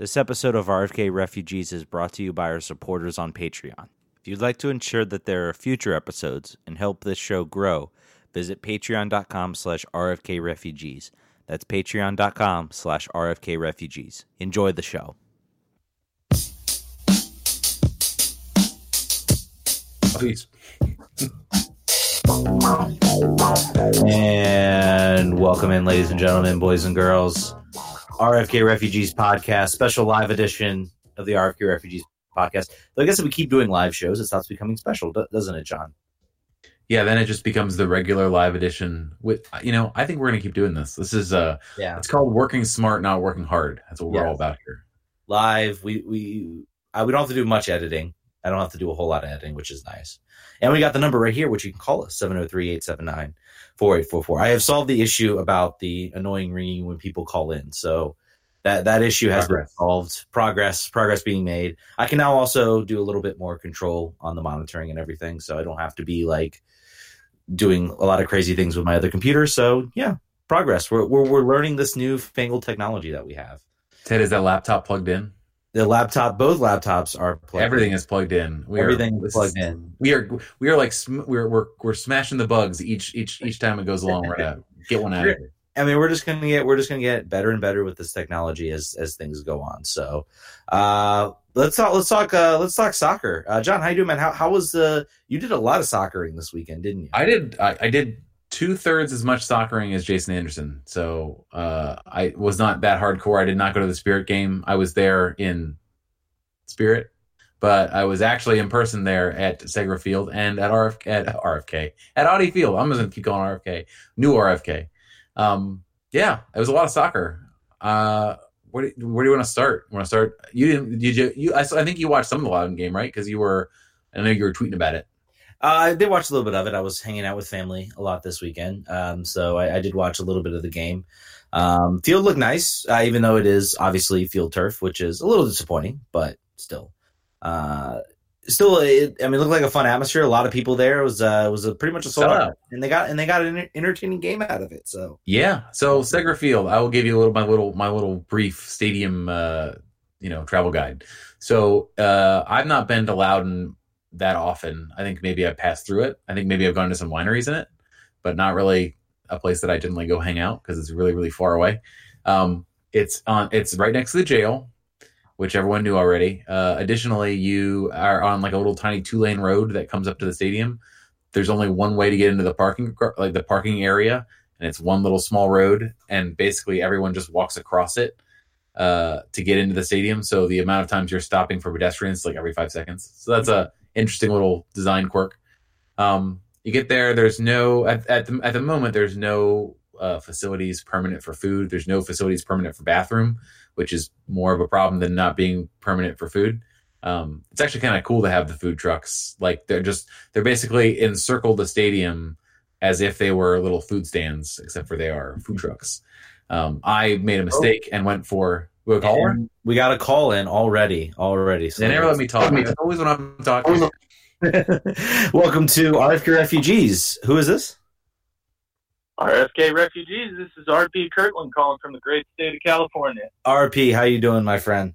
This episode of RFK Refugees is brought to you by our supporters on Patreon. If you'd like to ensure that there are future episodes and help this show grow, visit patreon.com slash rfkrefugees. That's patreon.com slash rfkrefugees. Enjoy the show. Please. And welcome in, ladies and gentlemen, boys and girls. RFK Refugees podcast, special live edition of the RFK Refugees podcast. Though I guess if we keep doing live shows, it stops becoming special, doesn't it, John? Yeah, then it just becomes the regular live edition. With you know, I think we're gonna keep doing this. This is uh, Yeah. it's called working smart, not working hard. That's what we're Yes. all about here. Live, we we I, we don't have to do much editing. I don't have to do a whole lot of editing, which is nice. And we got the number right here, which you can call us 703 879 4844. I have solved the issue about the annoying ringing when people call in. So that, that issue has been Progress. solved. Progress, progress being made. I can now also do a little bit more control on the monitoring and everything. So I don't have to be like doing a lot of crazy things with my other computer. So yeah, progress. We're, we're, we're learning this new fangled technology that we have. Ted, is that laptop plugged in? The laptop, both laptops are plugged. Everything is plugged in. We Everything are, is plugged in. We are we are like we're we're we're smashing the bugs each each each time it goes along. We're gonna get one out of here. I mean, we're just gonna get we're just gonna get better and better with this technology as as things go on. So, uh, let's talk let's talk uh, let's talk soccer. Uh, John, how you doing, man? How how was the you did a lot of soccering this weekend, didn't you? I did I, I did two thirds as much soccering as Jason Anderson. So uh, I was not that hardcore. I did not go to the Spirit game. I was there in spirit, but I was actually in person there at Segra Field and at RFK at RFK at Audi Field. I'm just gonna keep going RFK, new RFK. Um, yeah, it was a lot of soccer. Uh, where do, where do you want to start? Want to start? You didn't? Did you? You? I, I think you watched some of the Loudoun game, right? Because you were. I know you were tweeting about it. Uh, I did watch a little bit of it. I was hanging out with family a lot this weekend, um, so I, I did watch a little bit of the game. Um, field looked nice, uh, even though it is obviously field turf, which is a little disappointing, but still, uh, still, it, I mean, it looked like a fun atmosphere. A lot of people there. It was uh, it was a, pretty much a sold out, and they got and they got an entertaining game out of it. So Yeah. So Segra Field, I will give you a little my little my little brief stadium uh you know travel guide. So uh I've not been to Loudoun that often. I think maybe I passed through it. I think maybe I've gone to some wineries in it, but not really a place that I generally go hang out because it's really really far away. Um, it's on it's right next to the jail, which everyone knew already. Uh, additionally, you are on like a little tiny two lane road that comes up to the stadium. There's only one way to get into the parking like the parking area, and it's one little small road, and basically everyone just walks across it uh, to get into the stadium. So the amount of times you're stopping for pedestrians like every five seconds. So that's a interesting little design quirk. Um, you get there. There's no at, at the at the moment. There's no uh, facilities permanent for food. There's no facilities permanent for bathroom, which is more of a problem than not being permanent for food. Um, it's actually kind of cool to have the food trucks. Like they're just they're basically encircled the stadium as if they were little food stands, except for they are food trucks. Um, I made a mistake and went for we call her. And we got a call in already, already. So They never let me talk. It's always when I'm talking. Welcome to RFK Refugees. Who is this? RFK refugees. This is RP Kirtland calling from the great state of California. RP. How you doing, my friend?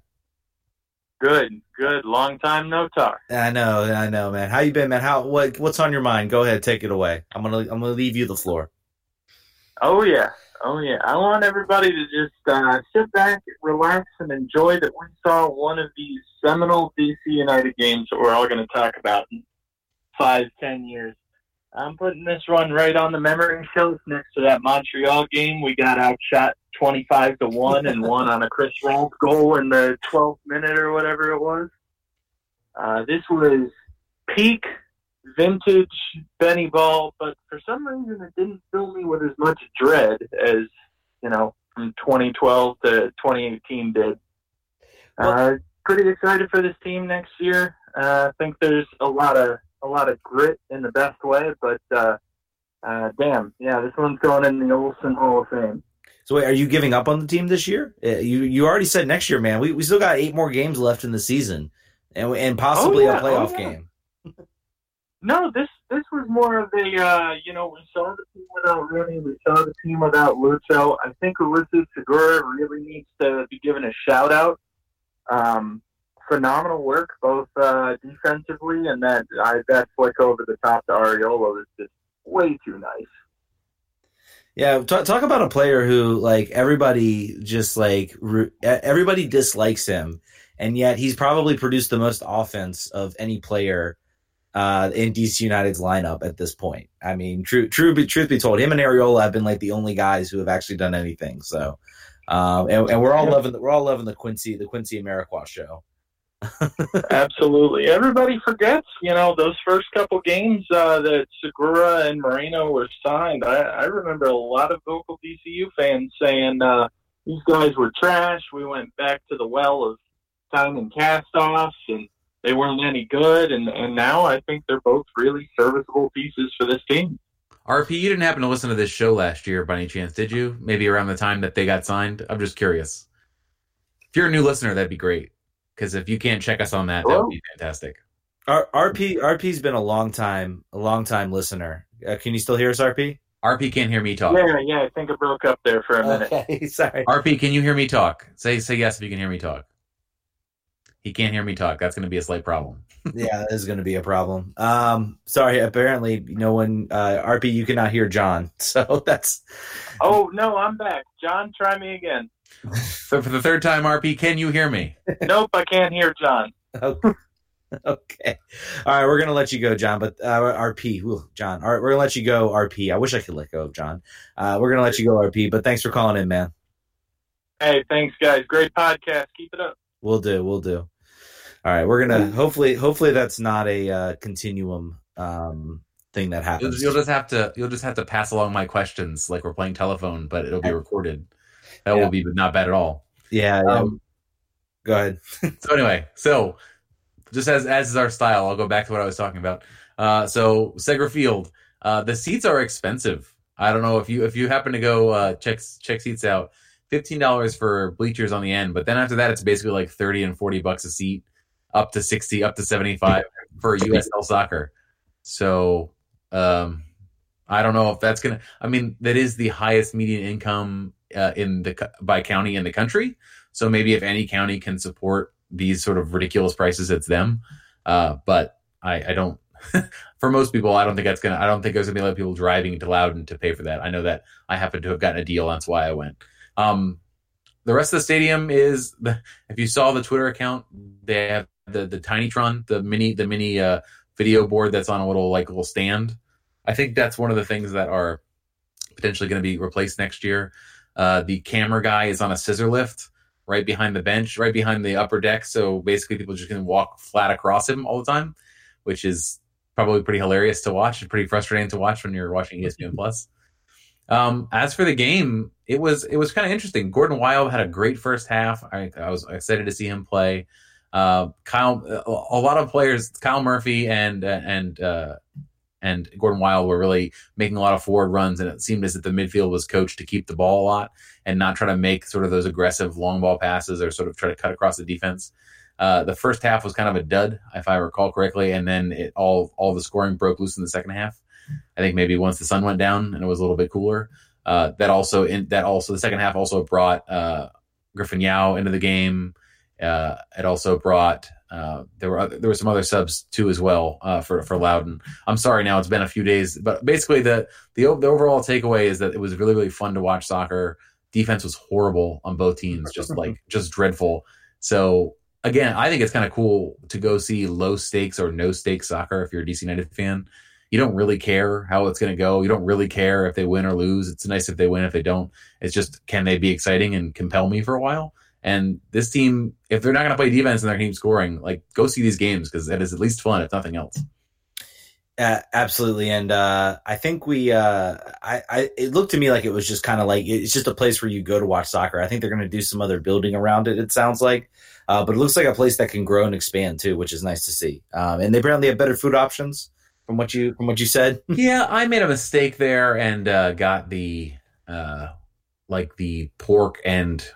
Good, good. Long time no talk. I know, I know, man. How you been, man? How what what's on your mind? Go ahead, take it away. I'm gonna I'm gonna leave you the floor. Oh yeah, oh yeah. I want everybody to just uh, sit back, relax, and enjoy that we saw one of these seminal DC United games that we're all going to talk about in five, ten years. I'm putting this one right on the memory shelf next to that Montreal game. We got outshot 25 to 1 and won on a Chris Rolfe goal in the 12th minute or whatever it was. Uh, this was peak vintage Benny Ball, but for some reason it didn't fill me with as much dread as, you know, from 2012 to 2018 did. Uh, pretty excited for this team next year. Uh, I think there's a lot of a lot of grit in the best way, but uh, uh, damn, yeah, this one's going in the Olsen Hall of Fame. So wait, are you giving up on the team this year? Uh, You you already said next year, man. We we still got eight more games left in the season, and and possibly Oh, yeah. a playoff Oh, yeah. game. No, this this was more of a uh, you know we saw the team without Rooney, we saw the team without Lucho. I think Ulises Segura really needs to be given a shout out Um, phenomenal work, both uh, defensively and that I that flick over the top to Arriola was just way too nice. Yeah, talk, talk about a player who like everybody just like re- everybody dislikes him, and yet he's probably produced the most offense of any player uh, in DC United's lineup at this point. I mean, true, true, be, truth be told, him and Arriola have been like the only guys who have actually done anything. So, um, and, and, we're all loving the, we're all loving the Quincy the Quincy Amarikwa show. Absolutely. Everybody forgets, you know, those first couple games uh, that Segura and Moreno were signed. I, I remember a lot of vocal DCU fans saying uh, these guys were trash. We went back to the well of signing cast-offs, and they weren't any good. And, and now I think they're both really serviceable pieces for this team. RP, you didn't happen to listen to this show last year by any chance, did you? Maybe around the time that they got signed? I'm just curious. If you're a new listener, that'd be great because if you can't check us on that, that would be fantastic. R- RP RP's been a long time a long time listener. Uh, can you still hear us, RP? RP can't hear me talk. Yeah, yeah. I think it broke up there for a minute. Okay, sorry. RP, can you hear me talk? Say say yes if you can hear me talk. He can't hear me talk. That's going to be a slight problem. yeah, that is going to be a problem. Um, sorry. Apparently, no one. Uh, RP, you cannot hear John. So that's. Oh no, I'm back. John, try me again. So for the third time, RP, can you hear me? nope, I can't hear John. Okay. okay. All right, we're gonna let you go, John. But uh, RP, Ooh, John. All right, we're gonna let you go, RP. I wish I could let go of John. Uh, we're gonna let you go, RP. But thanks for calling in, man. Hey, thanks, guys. Great podcast. Keep it up. We'll do. We'll do. All right, we're gonna hopefully hopefully that's not a uh, continuum um, thing that happens. You'll, you'll, just have to you'll just have to pass along my questions like we're playing telephone, but it'll be recorded. That yeah. will be not bad at all. Yeah. Um, go ahead. so anyway, so just as as is our style, I'll go back to what I was talking about. Uh, so Segra Field, uh, the seats are expensive. I don't know if you if you happen to go uh, check check seats out. Fifteen dollars for bleachers on the end, but then after that, it's basically like thirty and forty bucks a seat, up to sixty, up to seventy five for USL soccer. So um, I don't know if that's gonna. I mean, that is the highest median income uh, in the by county in the country. So maybe if any county can support these sort of ridiculous prices, it's them. Uh, but I, I don't. for most people, I don't think that's gonna. I don't think there's gonna be a lot of people driving to Loudoun to pay for that. I know that I happen to have gotten a deal. That's why I went. Um, the rest of the stadium is. If you saw the Twitter account, they have the the Tinytron, the mini the mini uh, video board that's on a little like little stand. I think that's one of the things that are potentially going to be replaced next year. Uh, the camera guy is on a scissor lift right behind the bench, right behind the upper deck. So basically, people just can walk flat across him all the time, which is probably pretty hilarious to watch and pretty frustrating to watch when you're watching ESPN Plus. Um, as for the game, it was it was kind of interesting. Gordon Wild had a great first half. I, I was excited to see him play. Uh, Kyle, a lot of players, Kyle Murphy and and uh, and Gordon Wild were really making a lot of forward runs, and it seemed as if the midfield was coached to keep the ball a lot and not try to make sort of those aggressive long ball passes or sort of try to cut across the defense. Uh, the first half was kind of a dud, if I recall correctly, and then it all all the scoring broke loose in the second half. I think maybe once the sun went down and it was a little bit cooler. Uh, that also in that also the second half also brought uh, Griffin Yow into the game. Uh, it also brought uh, there were other, there were some other subs too as well uh, for for Loudoun. I'm sorry now it's been a few days, but basically the, the the overall takeaway is that it was really really fun to watch soccer. Defense was horrible on both teams, just like just dreadful. So again, I think it's kind of cool to go see low stakes or no stakes soccer if you're a DC United fan. You don't really care how it's going to go. You don't really care if they win or lose. It's nice if they win. If they don't, it's just can they be exciting and compel me for a while? And this team, if they're not going to play defense and they're going to keep scoring, like go see these games because that is at least fun, if nothing else. Uh, absolutely, and uh, I think we. Uh, I, I. It looked to me like it was just kind of like it's just a place where you go to watch soccer. I think they're going to do some other building around it. It sounds like, uh, but it looks like a place that can grow and expand too, which is nice to see. Um, and they apparently have better food options from what you from what you said. yeah, I made a mistake there and uh, got the uh, like the pork and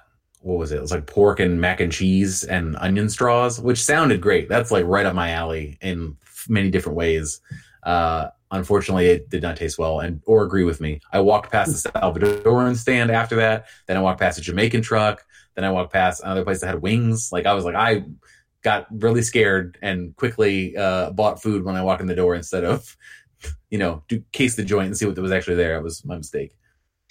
what was it? It was like pork and mac and cheese and onion straws, which sounded great. That's like right up my alley in many different ways. Uh, unfortunately, it did not taste well, and or agree with me. I walked past the Salvadoran stand after that. Then I walked past a Jamaican truck. Then I walked past another place that had wings. Like I was like, I got really scared and quickly uh, bought food when I walked in the door instead of, you know, do case the joint and see what was actually there. It was my mistake.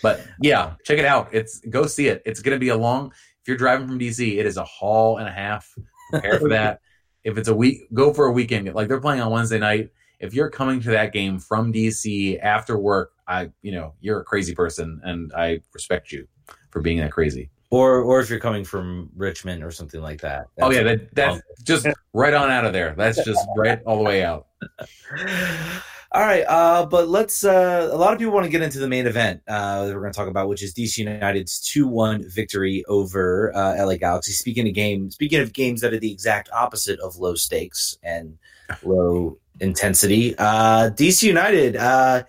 But yeah, check it out. It's go see it. It's going to be a long. If you're driving from DC, it is a haul and a half. Prepare for that. If it's a week, go for a weekend. Like they're playing on Wednesday night. If you're coming to that game from DC after work, I, you know, you're a crazy person, and I respect you for being that crazy. Or, or if you're coming from Richmond or something like that. oh yeah, that, that's just right on out of there. That's just right all the way out. All right, uh, but let's. Uh, a lot of people want to get into the main event uh, that we're going to talk about, which is DC United's two-one victory over uh, LA Galaxy. Speaking of games, speaking of games that are the exact opposite of low stakes and low intensity, uh, DC United. Uh,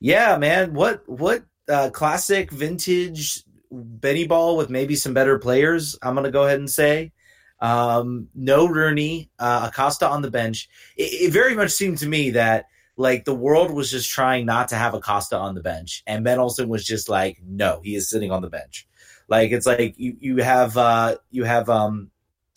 yeah, man, what what classic vintage Benny Ball with maybe some better players. I'm going to go ahead and say. Um, no Rooney, Acosta on the bench. It, it very much seemed to me that like the world was just trying not to have Acosta on the bench, and Ben Olsen was just like, no, he is sitting on the bench. Like it's like you you have uh you have um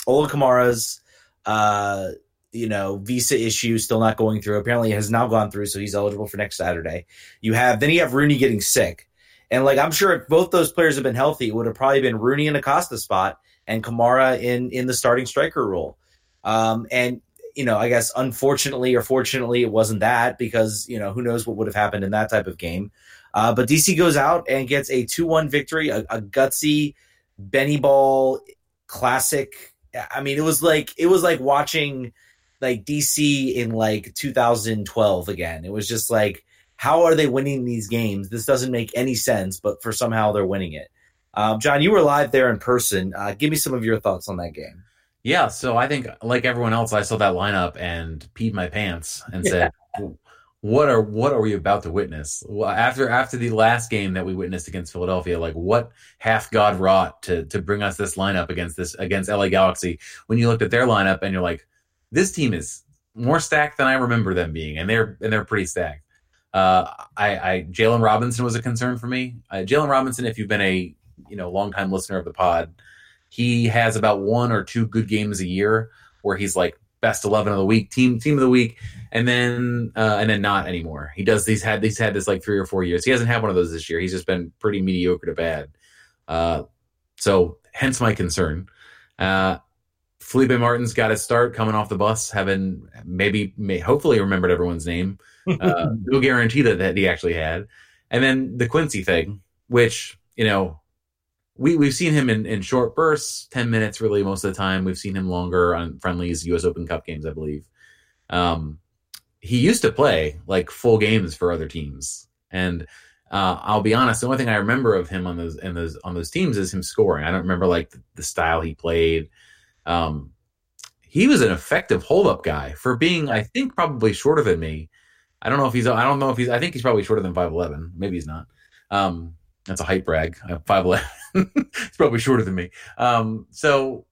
Ola Kamara's uh you know visa issue still not going through. Apparently, it has now gone through, so he's eligible for next Saturday. You have then you have Rooney getting sick, and like I'm sure if both those players have been healthy, it would have probably been Rooney in Acosta spot and Kamara in in the starting striker role. Um, and you know, I guess unfortunately or fortunately, it wasn't that because you know who knows what would have happened in that type of game. Uh, but DC goes out and gets a two-one victory, a, a gutsy Benny Ball classic. I mean, it was like it was like watching like DC in like 2012 again. It was just like, how are they winning these games? This doesn't make any sense, but for somehow they're winning it. Um, John, you were live there in person. Uh, give me some of your thoughts on that game. Yeah, so I think like everyone else, I saw that lineup and peed my pants and said, "What are what are we about to witness?" Well, after after the last game that we witnessed against Philadelphia, like what hath God wrought to to bring us this lineup against this against LA Galaxy? When you looked at their lineup and you're like, "This team is more stacked than I remember them being," and they're and they're pretty stacked. Uh, I, I Jalen Robinson was a concern for me. Uh, Jalen Robinson, if you've been a you know longtime listener of the pod he has about one or two good games a year where he's like best 11 of the week team team of the week and then uh, and then not anymore. He does he's had he's had this like three or four years. He hasn't had one of those this year. He's just been pretty mediocre to bad. Uh, so hence my concern. Uh, Felipe Martins got his start coming off the bus, having maybe, may, hopefully remembered everyone's name. Uh, no guarantee that, that he actually had. And then the Quincy thing, which, you know, we we've seen him in, in short bursts, ten minutes really most of the time. We've seen him longer on friendlies, U.S. Open Cup games, I believe. Um, he used to play like full games for other teams, and uh, I'll be honest, the only thing I remember of him on those in those on those teams is him scoring. I don't remember like the, the style he played. Um, he was an effective hold up guy for being, I think, probably shorter than me. I don't know if he's. I don't know if he's. I think he's probably shorter than five eleven. Maybe he's not. Um, that's a height brag. I'm five eleven. He's probably shorter than me. Um, so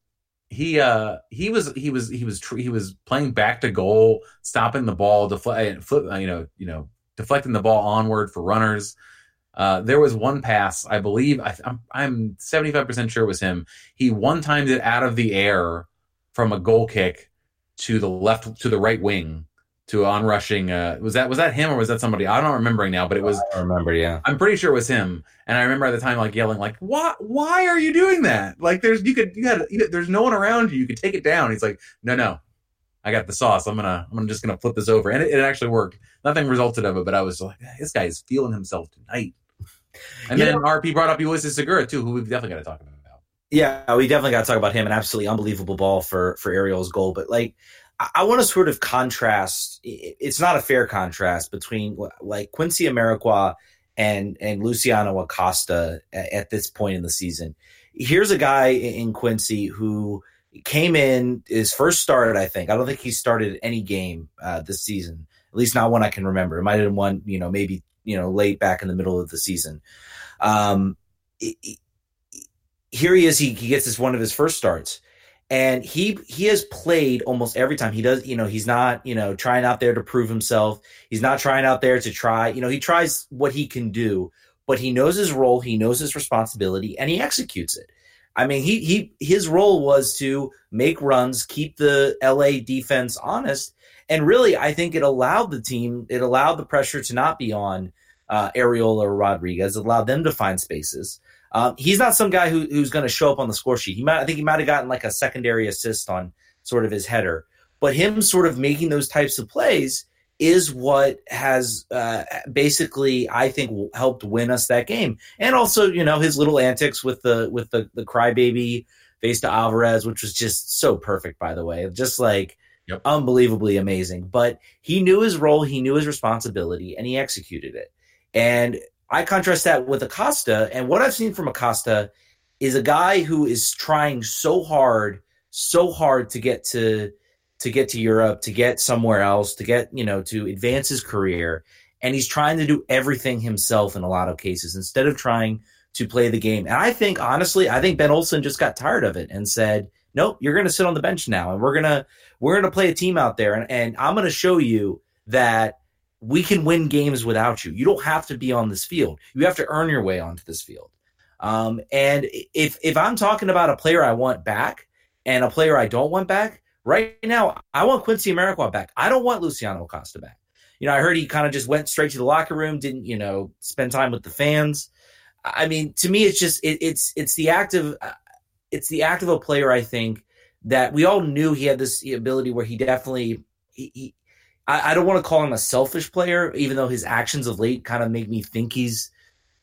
he uh he was he was he was tr- he was playing back to goal, stopping the ball, deflect, flip, uh, you know, you know, deflecting the ball onward for runners. Uh, there was one pass, I believe, I, I'm I'm 75 percent sure it was him. He one timed it out of the air from a goal kick to the left to the right wing to on rushing. Uh, was that was that him or was that somebody? I'm not remembering now, but it was. I remember, yeah. I'm pretty sure it was him, and I remember at the time like yelling like, "Why? Why are you doing that? Like, there's you could you had you, there's no one around you. You could take it down." He's like, "No, no, I got the sauce. I'm gonna I'm just gonna flip this over," and it, it actually worked. Nothing resulted of it, but I was like, "This guy is feeling himself tonight." And then RP brought up Ulises Segura too, who we've definitely got to talk about. Yeah, we definitely got to talk about him. An absolutely unbelievable ball for for Arriola's goal, but like I want to sort of contrast. It's not a fair contrast between like Quincy Amarikwa and and Luciano Acosta at this point in the season. Here's a guy in Quincy who came in his first start. I think I don't think he started any game uh, this season. At least not one I can remember. It might have been one, you know, maybe you know late back in the middle of the season. Um, it, it, here he is. He, he gets this one of his first starts and he he has played almost every time. He does you know he's not you know trying out there to prove himself. He's not trying out there to try you know he tries what he can do but he knows his role he knows his responsibility and he executes it. I mean, he he his role was to make runs, keep the LA defense honest, and really, I think it allowed the team, it allowed the pressure to not be on uh, Arriola or Rodriguez, allowed them to find spaces. Um, he's not some guy who, who's going to show up on the score sheet. He might, I think, he might have gotten like a secondary assist on sort of his header, but him sort of making those types of plays is what has uh, basically, I think, helped win us that game. And also, you know, his little antics with the with the the crybaby face to Alvarez, which was just so perfect, by the way, just like yep. unbelievably amazing. But he knew his role, he knew his responsibility, and he executed it. And I contrast that with Acosta, and what I've seen from Acosta is a guy who is trying so hard, so hard to get to to get to Europe, to get somewhere else, to get, you know, to advance his career. And he's trying to do everything himself in a lot of cases instead of trying to play the game. And I think, honestly, I think Ben Olsen just got tired of it and said, nope, you're to sit on the bench now. And we're to, we're to play a team out there. And, and I'm to show you that we can win games without you. You don't have to be on this field. You have to earn your way onto this field. Um, and if, if I'm talking about a player I want back and a player I don't want back, Right now, I want Quincy Amarikwa back. I don't want Luciano Acosta back. You know, I heard he kind of just went straight to the locker room, didn't you know spend time with the fans. I mean, to me, it's just it, it's it's the act of uh, it's the act of a player. I think that we all knew he had this ability where he definitely he, he I, I don't want to call him a selfish player, even though his actions of late kind of make me think he's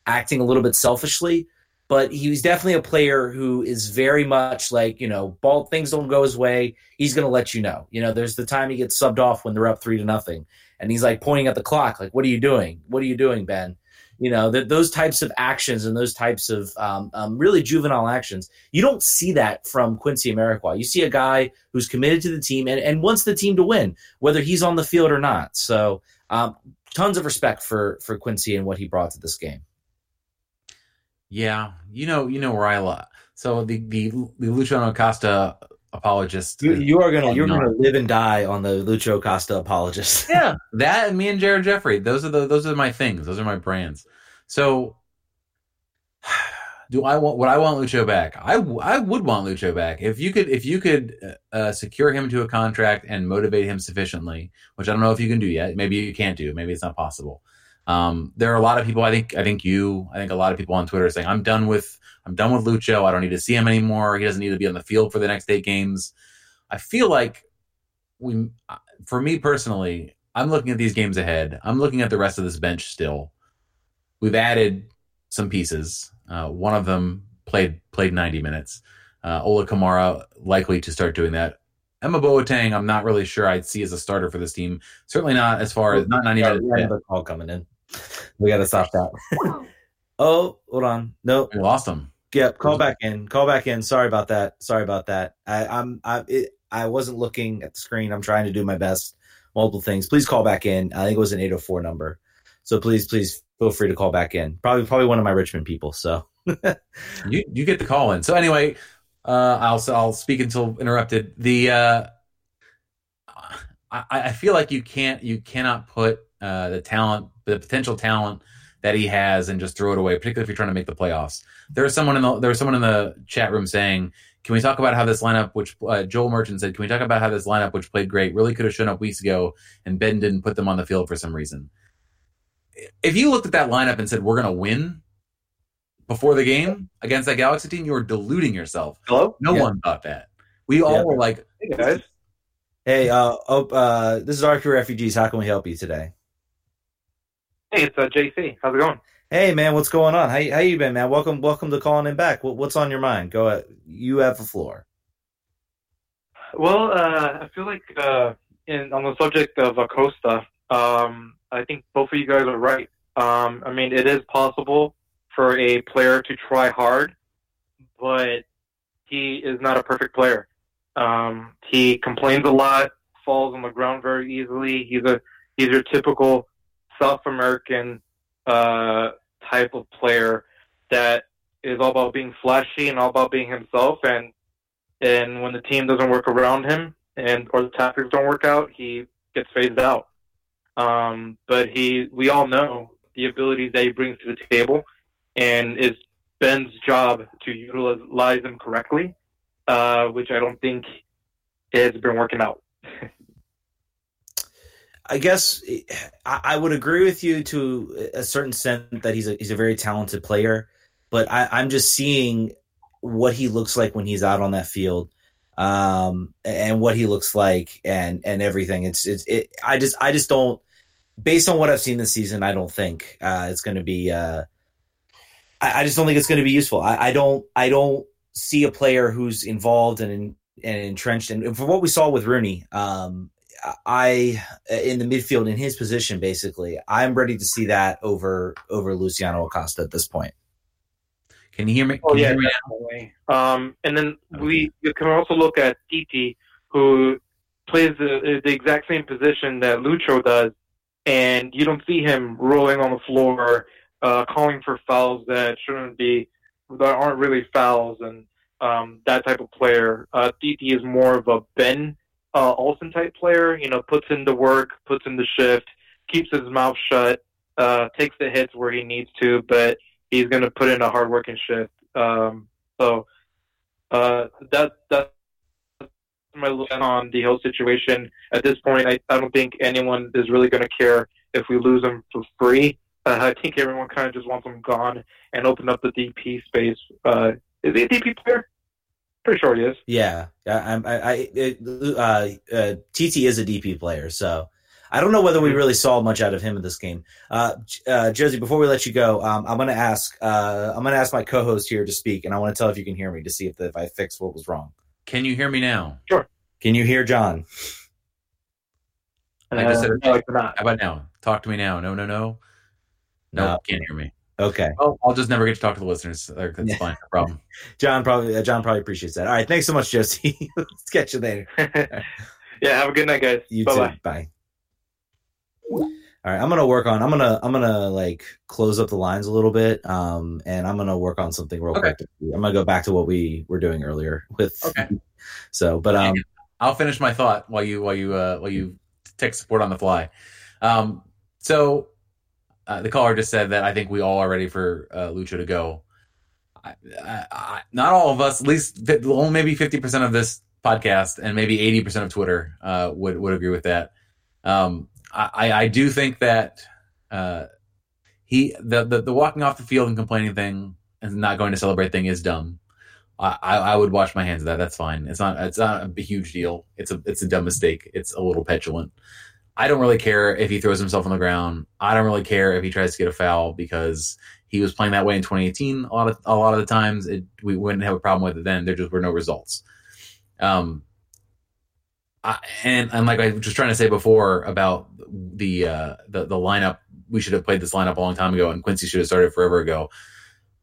acting a little bit selfishly but he's definitely a player who is very much like you know ball things don't go his way he's going to let you know. You know there's the time he gets subbed off when they're up three to nothing and he's like pointing at the clock like what are you doing? What are you doing ben you know that those types of actions and those types of um, um, really juvenile actions you don't see that from quincy amarikwa you see a guy who's committed to the team and, and wants the team to win whether he's on the field or not. So um, tons of respect for for quincy and what he brought to this game. Yeah, you know, you know where I love. So the the, the Luciano Costa apologist. You, you are gonna you're gonna live and die on the Lucho Costa apologist. yeah, that and me and Jared Jeffrey. Those are the those are my things. Those are my brands. So, do I want? Would I want Lucho back? I I would want Lucho back if you could if you could uh, uh, secure him to a contract and motivate him sufficiently, which I don't know if you can do yet. Maybe you can't do. Maybe it's not possible. Um, there are a lot of people. I think. I think you. I think a lot of people on Twitter are saying, "I'm done with. I'm done with Lucho. I don't need to see him anymore. He doesn't need to be on the field for the next eight games." I feel like we, for me personally, I'm looking at these games ahead. I'm looking at the rest of this bench still. We've added some pieces. Uh, one of them played played 90 minutes. Uh, Ola Kamara likely to start doing that. Emma Boateng, I'm not really sure I'd see as a starter for this team. Certainly not as far as not 90 yeah, minutes. Another call coming in. We got to stop that. oh, hold on. No, we lost him. Yep, call back in. Call back in. Sorry about that. Sorry about that. I, I'm I it, I wasn't looking at the screen. I'm trying to do my best. Multiple things. Please call back in. I think it was an 804 number. So please, please feel free to call back in. Probably probably one of my Richmond people. So you you get the call in. So anyway, uh, I'll I'll speak until interrupted. The uh, I, I feel like you can't you cannot put uh, the talent the potential talent that he has and just throw it away, particularly if you're trying to make the playoffs. There's someone in the there's someone in the chat room saying, "Can we talk about how this lineup, which uh, Joel Merchant said, can we talk about how this lineup, which played great, really could have shown up weeks ago, and Ben didn't put them on the field for some reason." If you looked at that lineup and said we're going to win before the game against that Galaxy team, you were deluding yourself. Hello? No yeah. one thought that. We all yeah. were like, "Hey guys." Hey, uh, oh, uh, this is RFK Refugees. How can we help you today? Hey, it's uh, JC. How's it going? Hey, man, what's going on? How how you been, man? Welcome, welcome to calling in back. What, what's on your mind? Go ahead. You have the floor. Well, uh, I feel like uh, in on the subject of Acosta, um, I think both of you guys are right. Um, I mean, it is possible for a player to try hard, but he is not a perfect player. Um, he complains a lot, falls on the ground very easily. He's a he's your typical South American uh, type of player that is all about being flashy and all about being himself. And and when the team doesn't work around him and or the tactics don't work out, he gets phased out. Um, but he, we all know the abilities that he brings to the table, and it's Ben's job to utilize them correctly, uh, which I don't think has been working out. I guess I, would agree with you to a certain extent that he's a he's a very talented player, but I, I'm just seeing what he looks like when he's out on that field, um, and what he looks like and and everything. It's it's it. I just I just don't. Based on what I've seen this season, I don't think uh, it's going to be. Uh, I, I, just don't think it's going to be useful. I, I, don't. I don't see a player who's involved and and entrenched. And for what we saw with Rooney, um, I in the midfield in his position, basically, I'm ready to see that over over Luciano Acosta at this point. Can you hear me? oh yeah, definitely. Um, and then okay. we you can also look at Titi, who plays the, the exact same position that Lucho does, and you don't see him rolling on the floor, uh, calling for fouls that shouldn't be, that aren't really fouls, and um, that type of player. Uh, Titi is more of a Ben uh, Olsen type player. You know, puts in the work, puts in the shift, keeps his mouth shut, uh, takes the hits where he needs to, but he's going to put in a hard working shift. Um, so uh, that that's my look on the whole situation. At this point, I, I don't think anyone is really going to care if we lose him for free. Uh, I think everyone kind of just wants him gone and open up the DP space. Uh, is he a DP player? Pretty sure he is. Yeah, I, I, I it, uh, uh, TT is a DP player, so I don't know whether we really saw much out of him in this game. Uh, uh, Josie, before we let you go, um, I'm going to ask uh, I'm going to ask my co-host here to speak, and I want to tell if you can hear me to see if, the, if I fixed what was wrong. Can you hear me now? Sure. Can you hear John? I just said, no, How about now? Talk to me now. No, no, no. No, no. can't hear me. Okay. Well, I'll just never get to talk to the listeners. That's yeah. fine. No problem. John probably uh, John probably appreciates that. All right. Thanks so much, Josie. Let's catch you later. yeah. Have a good night, guys. You Bye-bye. too. Bye. All right, I'm gonna work on. I'm gonna. I'm gonna like close up the lines a little bit. Um, and I'm gonna work on something real okay. quick. I'm gonna go back to what we were doing earlier with. Okay. So, but um, I'll finish my thought while you while you uh while you take support on the fly. Um, so uh, the caller just said that I think we all are ready for uh, Lucho to go. I, I, I, not all of us, at least only maybe 50% of this podcast and maybe 80% of Twitter uh, would, would agree with that. Um, I, I do think that uh, he the, the, the walking off the field and complaining thing and not going to celebrate thing is dumb. I, I would wash my hands of that. That's fine. It's not it's not a huge deal. It's a it's a dumb mistake. It's a little petulant. I don't really care if he throws himself on the ground. I don't really care if he tries to get a foul because he was playing that way in 2018. A lot of a lot of the times, it, we wouldn't have a problem with it then. There just were no results. Um, I, and and like I was just trying to say before about the uh, the the lineup, we should have played this lineup a long time ago, and Quincy should have started forever ago.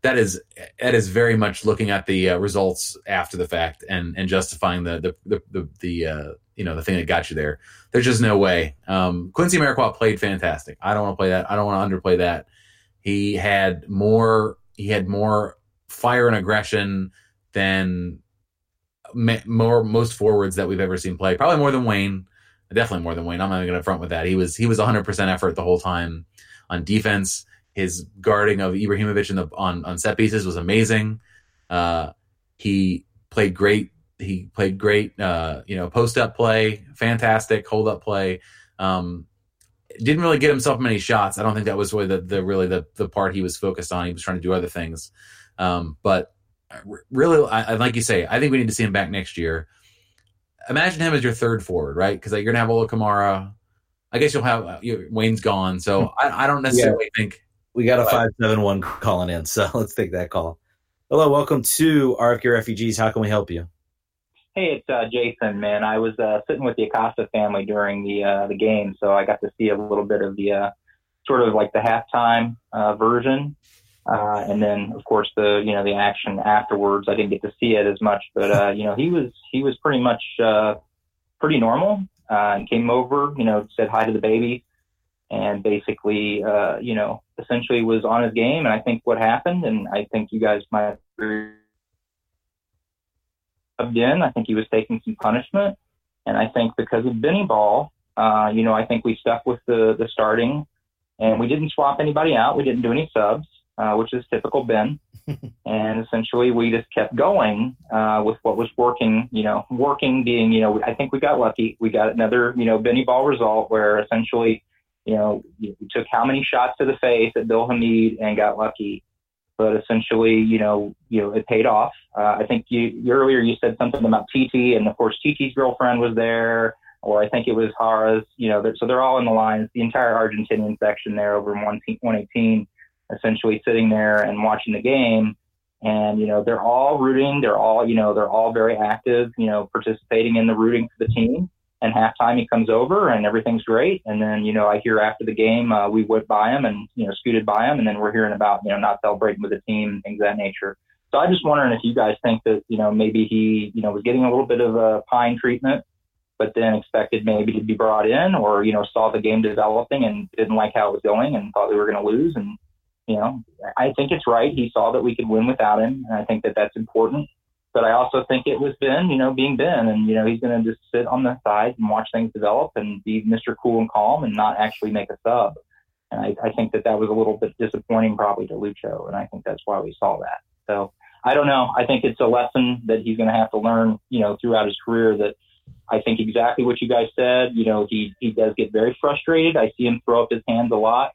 That is that is very much looking at the uh, results after the fact and and justifying the the the the, the uh, you know the thing that got you there. There's just no way. Um, Quincy Amarikwa played fantastic. I don't want to play that. I don't want to underplay that. He had more. He had more fire and aggression than more most forwards that we've ever seen play. Probably more than Wayne. Definitely more than Wayne. I'm not even going to front with that. He was he was 100 percent effort the whole time on defense. His guarding of Ibrahimovic in the, on on set pieces was amazing. Uh, he played great he played great. Uh, you know, post up play, fantastic hold up play. Um, didn't really get himself many shots. I don't think that was really the, the really the the part he was focused on. He was trying to do other things. Um, but really, I, like you say, I think we need to see him back next year. Imagine him as your third forward, right? Because like, you're gonna have Ola Kamara. I guess you'll have uh, you, Wayne's gone, so I, I don't necessarily yeah. think we got a five seven one calling in. So let's take that call. Hello, welcome to RFK Refugees. How can we help you? Hey, it's uh, Jason. Man, I was uh, sitting with the Acosta family during the uh, the game, so I got to see a little bit of the uh, sort of like the halftime uh, version, uh, and then of course the you know the action afterwards. I didn't get to see it as much, but uh, you know he was he was pretty much uh, pretty normal. Uh, and came over, you know, said hi to the baby, and basically, uh, you know, essentially was on his game. And I think what happened, and I think you guys might agree in. I think he was taking some punishment. And I think because of Benny Ball, uh, you know, I think we stuck with the, the starting and we didn't swap anybody out. We didn't do any subs. uh, which is typical Ben. and essentially, we just kept going uh, with what was working. You know, working being, you know, I think we got lucky. We got another, you know, Benny ball result where essentially, you know, we took how many shots to the face at Bill Hamid and got lucky. But essentially, you know, you know, it paid off. Uh, I think you, you earlier you said something about TT, and of course, TT's girlfriend was there or I think it was Hara's, you know, they're, so they're all in the lines, the entire Argentinian section there over in 118, essentially sitting there and watching the game. And, you know, they're all rooting. They're all, you know, they're all very active, you know, participating in the rooting for the team. And halftime, he comes over and everything's great. And then, you know, I hear after the game, uh, we went by him and, you know, scooted by him. And then we're hearing about, you know, not celebrating with the team, and things of that nature. So I'm just wondering if you guys think that, you know, maybe he, you know, was getting a little bit of a pine treatment but then expected maybe to be brought in or, you know, saw the game developing and didn't like how it was going and thought we were going to lose. And, you know, I think it's right. He saw that we could win without him. And I think that that's important. But I also think it was Ben, you know, being Ben. And, you know, he's going to just sit on the side and watch things develop and be Mr. Cool and Calm and not actually make a sub. And I, I think that that was a little bit disappointing probably to Lucho. And I think that's why we saw that. So I don't know. I think it's a lesson that he's going to have to learn, you know, throughout his career that I think exactly what you guys said. You know, he, he does get very frustrated. I see him throw up his hands a lot.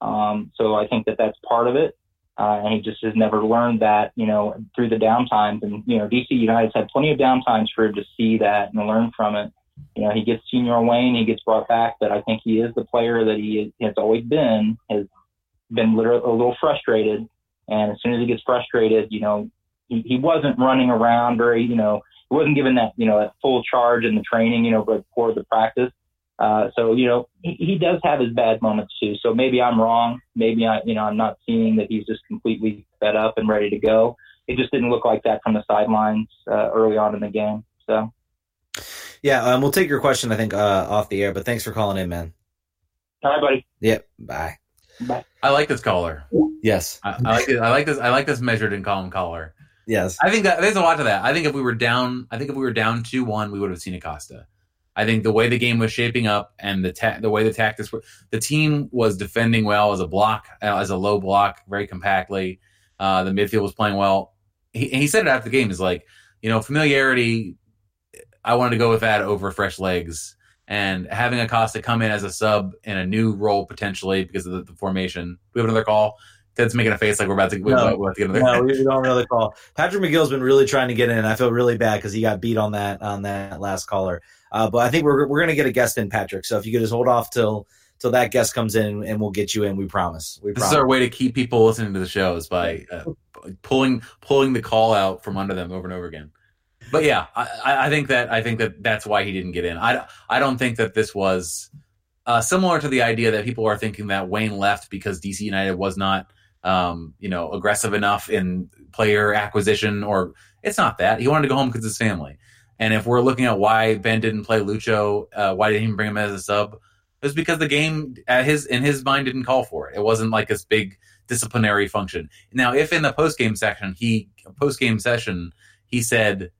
Um, so I think that that's part of it. Uh, and he just has never learned that, you know, through the downtimes. And, you know, DC United's had plenty of downtimes for him to see that and learn from it. You know, he gets senior Wayne, he gets brought back, but I think he is the player that he has always been, has been literally a little frustrated. And as soon as he gets frustrated, you know, he, he wasn't running around very, you know, he wasn't given that you know that full charge in the training, you know, before the practice. Uh, so you know he, he does have his bad moments too. So maybe I'm wrong. Maybe I you know I'm not seeing that he's just completely fed up and ready to go. It just didn't look like that from the sidelines uh, early on in the game. So yeah, um, we'll take your question I think uh, off the air, but thanks for calling in, man. All right, buddy. Yep. Bye. Bye. I like this caller. Yes. I, I like it. I like this. I like this measured and calm caller. Yes. I think that there's a lot to that. I think if we were down, I think if we were down two one, we would have seen Acosta. I think the way the game was shaping up and the ta- the way the tactics were, the team was defending well as a block, uh, as a low block, very compactly. Uh, the midfield was playing well. He, he said it after the game. Is like, you know, familiarity. I wanted to go with that over fresh legs and having Acosta come in as a sub in a new role potentially because of the, the formation. We have another call. Ted's making a face like we're about to, no, we're about to get another. No, we don't have another call. Patrick McGill's been really trying to get in. I feel really bad because he got beat on that on that last caller. Uh, but I think we're we're gonna get a guest in, Patrick. So if you could just hold off till till that guest comes in, and we'll get you in. We promise. We this promise. is our way to keep people listening to the shows by uh, pulling pulling the call out from under them over and over again. But yeah, I, I think that I think that that's why he didn't get in. I I don't think that this was. Uh, similar to the idea that people are thinking that Wayne left because DC United was not um, you know, aggressive enough in player acquisition, or it's not that he wanted to go home because his family. And if we're looking at why Ben didn't play Lucho, uh, why didn't he bring him as a sub? It was because the game at his in his mind didn't call for it. It wasn't like this big disciplinary function. Now, if in the post game section he post game session he said,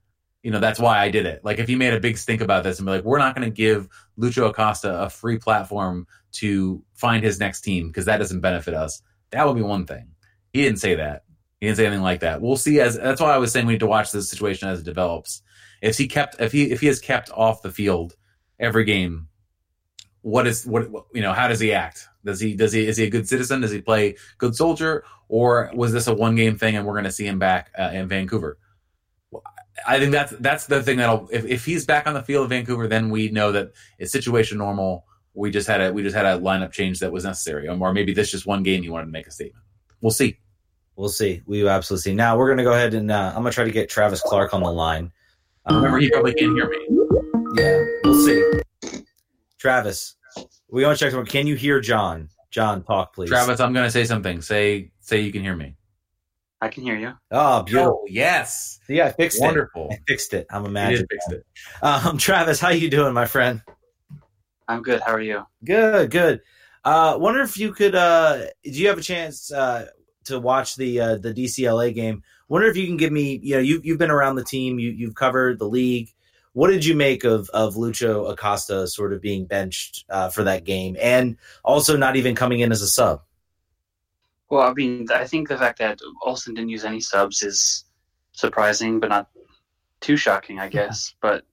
you know, that's why I did it. Like if he made a big stink about this and be like, we're not going to give Lucho Acosta a free platform to find his next team because that doesn't benefit us. That would be one thing. He didn't say that. He didn't say anything like that. We'll see. As that's why I was saying we need to watch this situation as it develops. If he kept, if he if he is kept off the field every game, what is what you know? How does he act? Does he does he is he a good citizen? Does he play good soldier? Or was this a one game thing and we're going to see him back uh, in Vancouver? I think that's that's the thing that'll if, if he's back on the field of Vancouver, then we know that it's situation normal we just had a we just had a lineup change that was necessary, or maybe this just one game you wanted to make a statement. We'll see. We'll see. We absolutely see. Now we're going to go ahead and uh, I'm going to try to get Travis Clark on the line. Um, Remember, he probably can't hear me. Yeah, we'll see. Travis, we want to check. Someone. Can you hear John? John, talk please. Travis, I'm going to say something. Say say you can hear me. I can hear you. Oh, beautiful! Oh, yes. Yeah, I fixed Wonderful. it. Wonderful. I fixed it. I'm imagining. Fixed it. Um, Travis, how you doing, my friend? I'm good. How are you? Good, good. Uh, wonder if you could. Uh, do you have a chance uh, to watch the uh, the DCLA game? Wonder if you can give me. You know, you you've been around the team. You you've covered the league. What did you make of of Lucho Acosta sort of being benched uh, for that game, and also not even coming in as a sub? Well, I mean, I think the fact that Olsen didn't use any subs is surprising, but not too shocking, I guess. But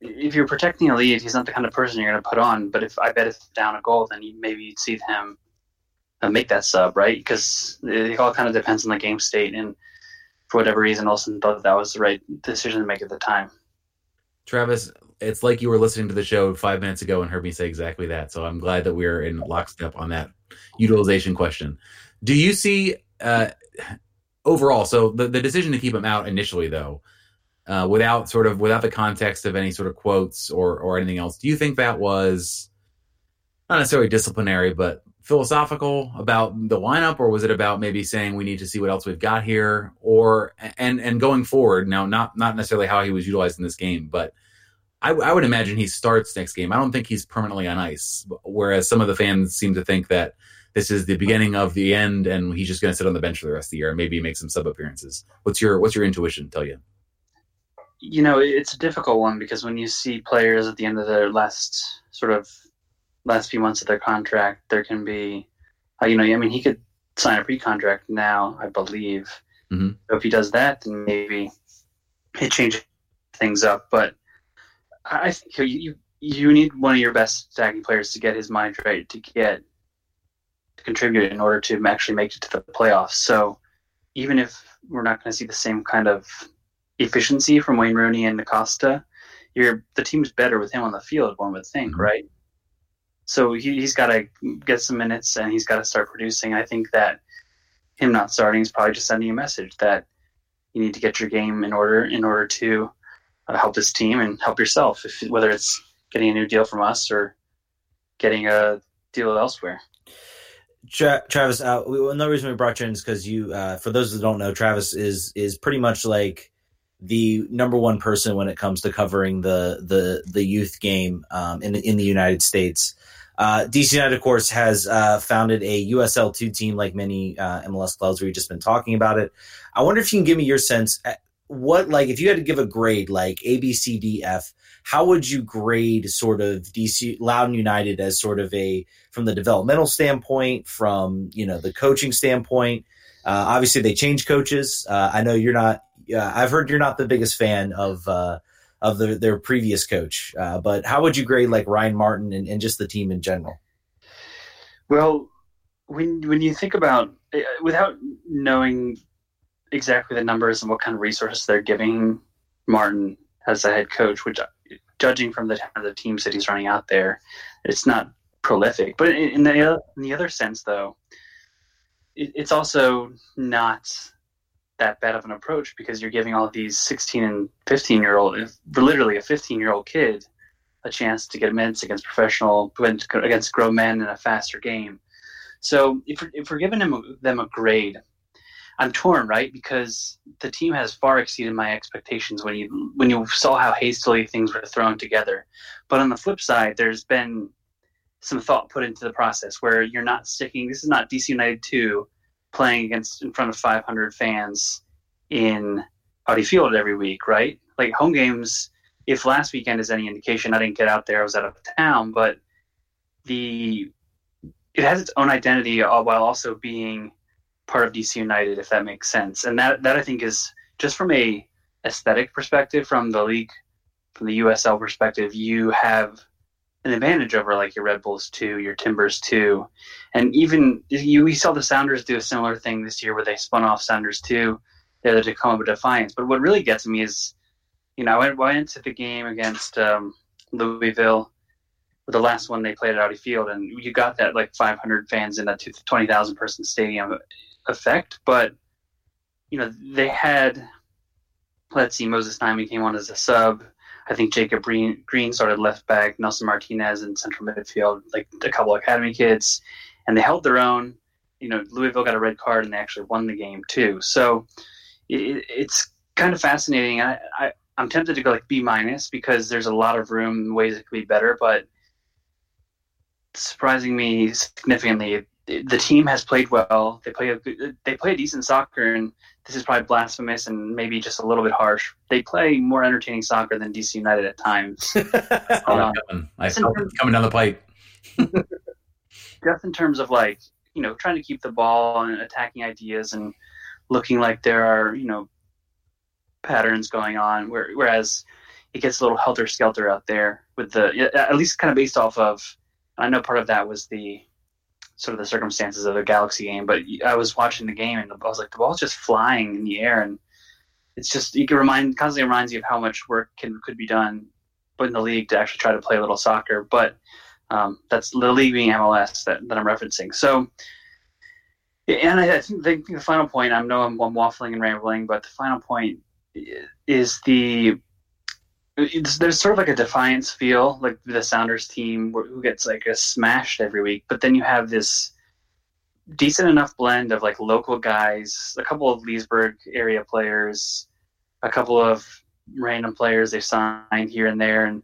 if you're protecting a lead, he's not the kind of person you're going to put on. But if I bet if down a goal, then you, maybe you'd see him make that sub, right? Because it all kind of depends on the game state, and for whatever reason, Olsen thought that was the right decision to make at the time. Travis, it's like you were listening to the show five minutes ago and heard me say exactly that. So I'm glad that we're in lockstep on that utilization question. Do you see uh, overall? So the, the decision to keep him out initially, though, uh, without sort of without the context of any sort of quotes or or anything else, do you think that was not necessarily disciplinary, but philosophical about the lineup, or was it about maybe saying we need to see what else we've got here, or and and going forward now, not not necessarily how he was utilized in this game, but I, I would imagine he starts next game. I don't think he's permanently on ice, whereas some of the fans seem to think that this is the beginning of the end, and he's just going to sit on the bench for the rest of the year and maybe make some sub appearances. What's your what's your intuition tell you? You know, it's a difficult one because when you see players at the end of their last sort of last few months of their contract, there can be, uh, you know, I mean, he could sign a pre-contract now, I believe. Mhm. So if he does that, then maybe it changes things up. But I think you you need one of your best attacking players to get his mind right to get to contribute in order to actually make it to the playoffs. So even if we're not going to see the same kind of efficiency from Wayne Rooney and Acosta, you're the team's better with him on the field. One would think, Mhm. right? So he, he's got to get some minutes and he's got to start producing. I think that him not starting is probably just sending a message that you need to get your game in order in order to uh, help this team and help yourself. If whether it's getting a new deal from us or getting a deal elsewhere. Tra- Travis, uh, another reason we brought you in is because you, uh, for those that don't know, Travis is is pretty much like the number one person when it comes to covering the the the youth game um, in in the United States. Uh, DC United, of course, has uh, founded a USL two team like many uh, MLS clubs. We've just been talking about it. I wonder if you can give me your sense. What like if you had to give a grade like A B C D F, how would you grade sort of DC Loudoun United as sort of a from the developmental standpoint, from you know the coaching standpoint. Uh, obviously, they change coaches. Uh, I know you're not. Uh, I've heard you're not the biggest fan of uh, of the, their previous coach, uh, but how would you grade like Ryan Martin and, and just the team in general? Well, when when you think about eh, without knowing exactly the numbers and what kind of resources they're giving Martin as a head coach, which judging from the the teams that he's running out there, it's not prolific. But in, the in the other sense, though, it, it's also not that bad of an approach because you're giving all these 16 and 15 year old, literally a 15 year old kid, a chance to get minutes against professional against grown men in a faster game. So if we're, if we're giving them them a grade, I'm torn, right? Because the team has far exceeded my expectations when you when you saw how hastily things were thrown together. But on the flip side, there's been some thought put into the process where you're not sticking. This is not DC United two playing against in front of 500 fans in Audi Field every week, right? Like home games. If last weekend is any indication, I didn't get out there. I was out of town, but the it has its own identity uh, while also being part of DC United, if that makes sense. And that that I think is just from a aesthetic perspective, from the league, from the USL perspective, you have an advantage over like your Red Bulls too, your Timbers too, and even you we saw the Sounders do a similar thing this year where they spun off Sounders too. They're the Tacoma Defiance. But what really gets me is, you know, I went, went into the game against um, Louisville the last one they played at Audi Field, and you got that like 500 fans in that 20,000 person stadium effect. But you know, they had let's see, Moses Nyeman came on as a sub. I think Jacob Green, Green started left back, Nelson Martinez in central midfield, like a couple academy kids, and they held their own. You know, Louisville got a red card, and they actually won the game too. So it, it's kind of fascinating. I, I I'm tempted to go like B minus because there's a lot of room and ways it could be better, but surprising me significantly. The team has played well. They play a good, they play a decent soccer, and this is probably blasphemous and maybe just a little bit harsh. They play more entertaining soccer than DC United at times. I Um, coming. I it coming down the pipe. just in terms of like you know trying to keep the ball and attacking ideas and looking like there are you know patterns going on. Where, whereas it gets a little helter skelter out there with the at least kind of based off of. I know part of that was the sort of the circumstances of the Galaxy game, but I was watching the game and I was like, the ball's just flying in the air, and it's just you can remind constantly reminds you of how much work can could be done, but in the league to actually try to play a little soccer. But um, that's the league being MLS that, that I'm referencing. So, and I, think the, the, final point. I know I'm, I'm waffling and rambling, but the final point is the there's sort of like a defiance feel, like the Sounders team who gets like a smashed every week, but then you have this decent enough blend of like local guys, a couple of Leesburg area players, a couple of random players they signed here and there, and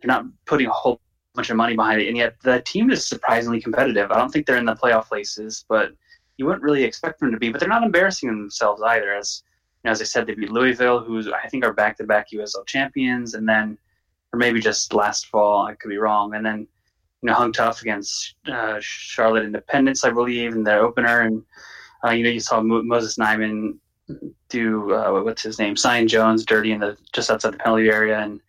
they're not putting a whole bunch of money behind it. And yet the team is surprisingly competitive. I don't think they're in the playoff places, but you wouldn't really expect them to be. But they're not embarrassing themselves either. As know, as I said, they beat Louisville, who I think are back-to-back USL champions, and then, or maybe just last fall, I could be wrong, and then you know hung tough against uh, Charlotte Independence, I believe, in their opener, and uh, you know you saw Mo- Moses Nyeman do uh, what's his name, Sion Jones, dirty in the just outside the penalty area, and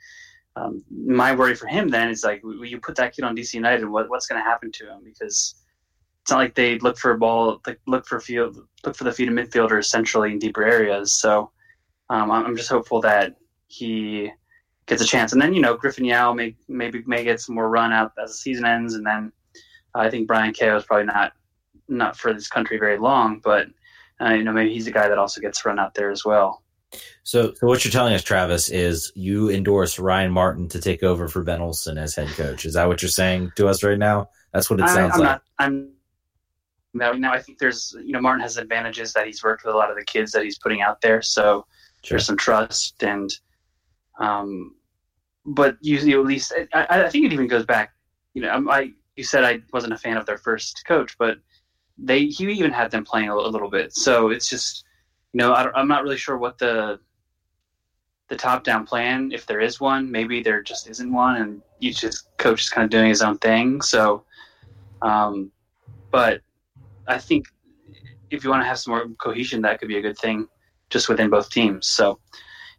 um, my worry for him then is like, you put that kid on DC United, what, what's going to happen to him? Because it's not like they look for a ball, like look for field, look for the feet of midfielders centrally in deeper areas. So um, I'm just hopeful that he gets a chance. And then you know Griffin Yow may maybe may get some more run out as the season ends, and then uh, I think Brian Cahill is probably not not for this country very long, but uh, you know maybe he's a guy that also gets run out there as well. So, so what you're telling us, Travis, is you endorse Ryan Martin to take over for Ben Olsen as head coach. Is that what you're saying to us right now? That's what it sounds I, I'm like. Not, I'm now, now I think there's you know Martin has advantages that he's worked with a lot of the kids that he's putting out there, so sure. there's some trust and um, but you, you at least I, I think it even goes back. You know, I you said I wasn't a fan of their first coach, but they he even had them playing a, a little bit, so it's just you know I, I'm not really sure what the the top down plan if there is one. Maybe there just isn't one, and each just coach is kind of doing his own thing. So, um, but I think if you want to have some more cohesion, that could be a good thing just within both teams. So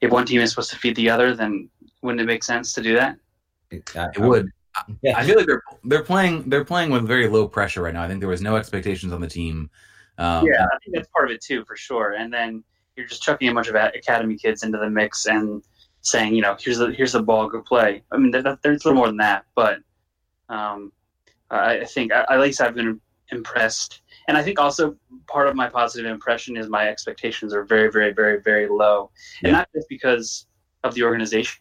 if one team is supposed to feed the other, then wouldn't it make sense to do that? It would. Yeah. I feel like they're they're playing they're playing with very low pressure right now. I think there was no expectations on the team. Um, yeah, I think that's part of it too, for sure. And then you're just chucking a bunch of academy kids into the mix and saying, you know, here's the here's the ball, go play. I mean, there's a little more than that, but um, I think at least I've been impressed and I think also part of my positive impression is my expectations are very, very, very, very low, yeah. and not just because of the organization,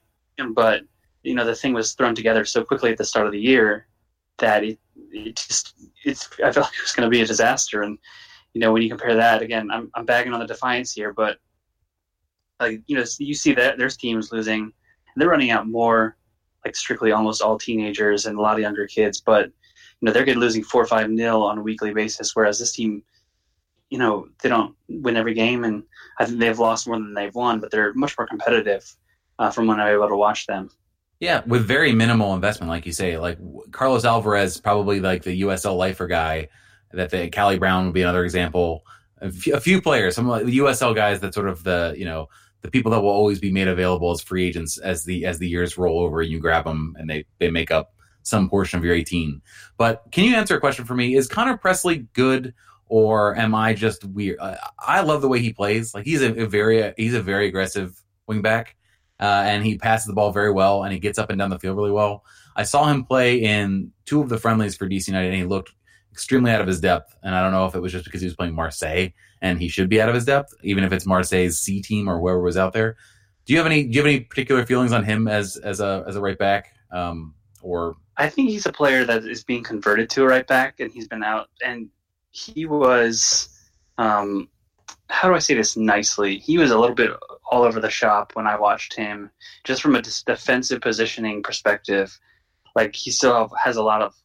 but you know the thing was thrown together so quickly at the start of the year that it, it just it's I felt like it was going to be a disaster, and you know when you compare that again, I'm I'm bagging on the Defiance here, but like you know you see that there's teams losing, and they're running out more like strictly almost all teenagers and a lot of younger kids, but you know they're getting losing four or five nil on a weekly basis, whereas this team, you know, they don't win every game, and I think they've lost more than they've won, but they're much more competitive uh, from when I'm able to watch them. Yeah, with very minimal investment, like you say, like Carlos Alvarez, probably like the USL lifer guy. That the Cali Brown would be another example. A few, a few players, some like USL guys that sort of the you know the people that will always be made available as free agents as the as the years roll over. And you grab them and they they make up some portion of your 18. But can you answer a question for me? Is Connor Presley good or am I just weird? I love the way he plays. Like he's a, a very he's a very aggressive wingback, uh, and he passes the ball very well, and he gets up and down the field really well. I saw him play in two of the friendlies for DC United, and he looked extremely out of his depth. And I don't know if it was just because he was playing Marseille, and he should be out of his depth, even if it's Marseille's C team or whoever was out there. Do you have any Do you have any particular feelings on him as as a as a right back, um, or I think he's a player that is being converted to a right back, and he's been out. And he was, um, how do I say this nicely? He was a little bit all over the shop when I watched him, just from a defensive positioning perspective. Like he still has a lot of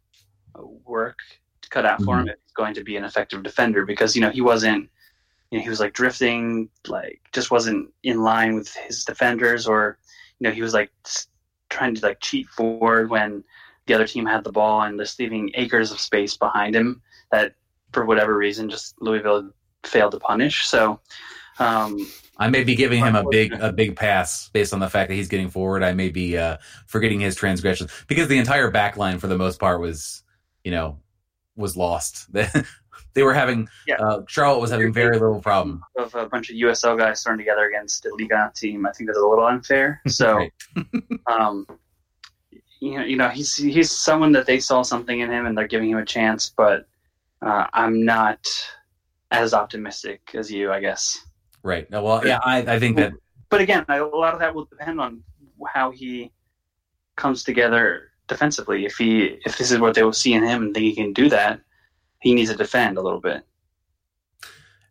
work to cut out mm-hmm. for him if he's going to be an effective defender, because you know he wasn't. You know, he was like drifting, like just wasn't in line with his defenders, or you know, he was like trying to like cheat forward when the other team had the ball and just leaving acres of space behind him that for whatever reason, just Louisville failed to punish. So, um, I may be giving him a big a big pass based on the fact that he's getting forward. I may be uh, forgetting his transgressions because the entire back line for the most part was, you know, was lost. they were having Yeah. uh, Charlotte was having very little problem. of a bunch of USL guys thrown together against a Liga team, I think that's a little unfair. So, um, you know, you know, he's he's someone that they saw something in him and they're giving him a chance, but uh, I'm not as optimistic as you, I guess. Right. No, Well, yeah, I, I think that But again, a lot of that will depend on how he comes together defensively. If he if this is what they will see in him and think he can do that, he needs to defend a little bit.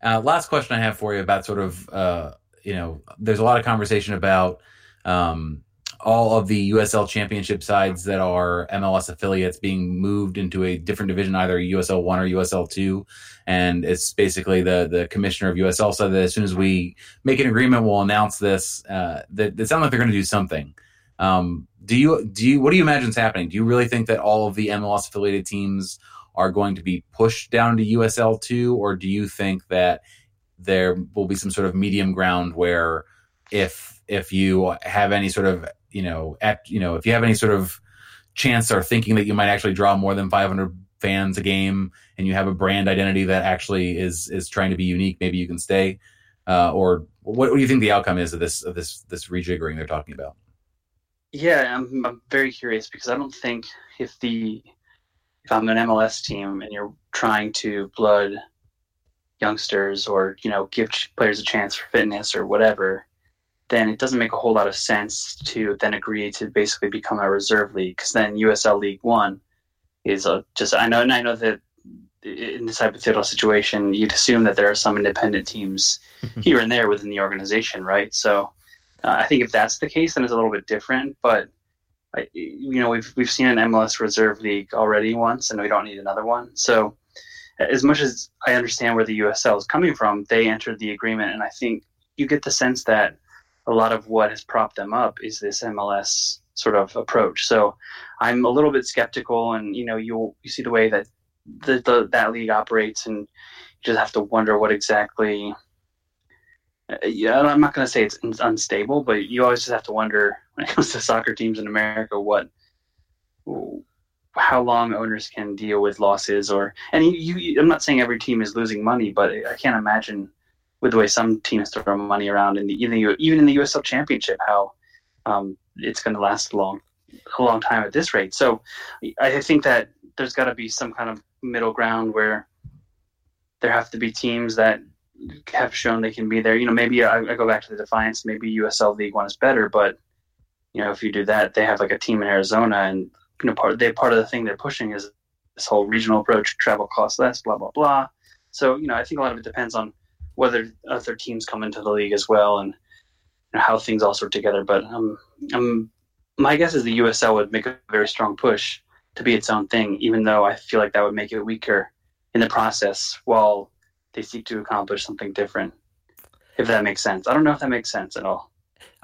Uh, last question I have for you about sort of, uh, you know, there's a lot of conversation about um, all of the USL championship sides that are MLS affiliates being moved into a different division, either USL one or USL two, and it's basically the the commissioner of USL said that as soon as we make an agreement, we'll announce this. Uh, that it sounds like they're going to do something. Um, do you do you what do you imagine is happening? Do you really think that all of the MLS affiliated teams are going to be pushed down to USL two, or do you think that there will be some sort of medium ground where if if you have any sort of you know act, you know if you have any sort of chance or thinking that you might actually draw more than 500 fans a game and you have a brand identity that actually is is trying to be unique maybe you can stay uh, or what, what do you think the outcome is of this of this this rejiggering they're talking about? Yeah, I'm, I'm very curious because I don't think if the if I'm an MLS team and you're trying to blood youngsters or you know give players a chance for fitness or whatever, then it doesn't make a whole lot of sense to then agree to basically become a reserve league because then USL League One is a, just I know and I know that in this hypothetical situation you'd assume that there are some independent teams here and there within the organization, right? So uh, I think if that's the case, then it's a little bit different. But I, you know, we've we've seen an MLS reserve league already once, and we don't need another one. So as much as I understand where the USL is coming from, they entered the agreement, and I think you get the sense that a lot of what has propped them up is this MLS sort of approach. So I'm a little bit skeptical, and you know, you you see the way that the, the that league operates, and you just have to wonder what exactly uh, yeah, I'm not going to say it's unstable, but you always just have to wonder when it comes to soccer teams in America what how long owners can deal with losses or and you, you I'm not saying every team is losing money, but I can't imagine with the way some teams throw money around in the even the, even in the USL Championship how um, it's going to last a long a long time at this rate. So I think that there's got to be some kind of middle ground where there have to be teams that have shown they can be there. You know, maybe I, I go back to the Defiance. Maybe USL League One is better, but you know, if you do that, they have like a team in Arizona, and you know, part they part of the thing they're pushing is this whole regional approach, travel costs less, blah blah blah. So you know, I think a lot of it depends on whether other teams come into the league as well, and you know, how things all sort together. But um, um, my guess is the USL would make a very strong push to be its own thing, even though I feel like that would make it weaker in the process while they seek to accomplish something different. If that makes sense. I don't know if that makes sense at all.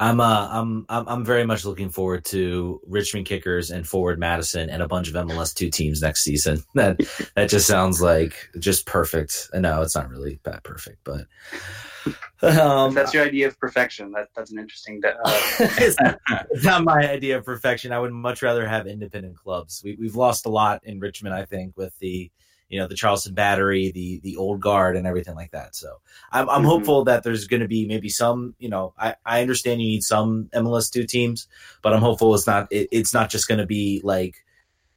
I'm uh I'm I'm I'm very much looking forward to Richmond Kickers and Forward Madison and a bunch of MLS two teams next season. That that just sounds like just perfect. No, it's not really that perfect, but um, that's your idea of perfection, that that's an interesting. Uh, it's, not, it's not my idea of perfection. I would much rather have independent clubs. We, we've lost a lot in Richmond, I think, with the you know the Charleston Battery, the the Old Guard, and everything like that. So I'm, I'm Mhm. hopeful that there's going to be maybe some. You know, I, I understand you need some MLS two teams, but I'm hopeful it's not it, it's not just going to be like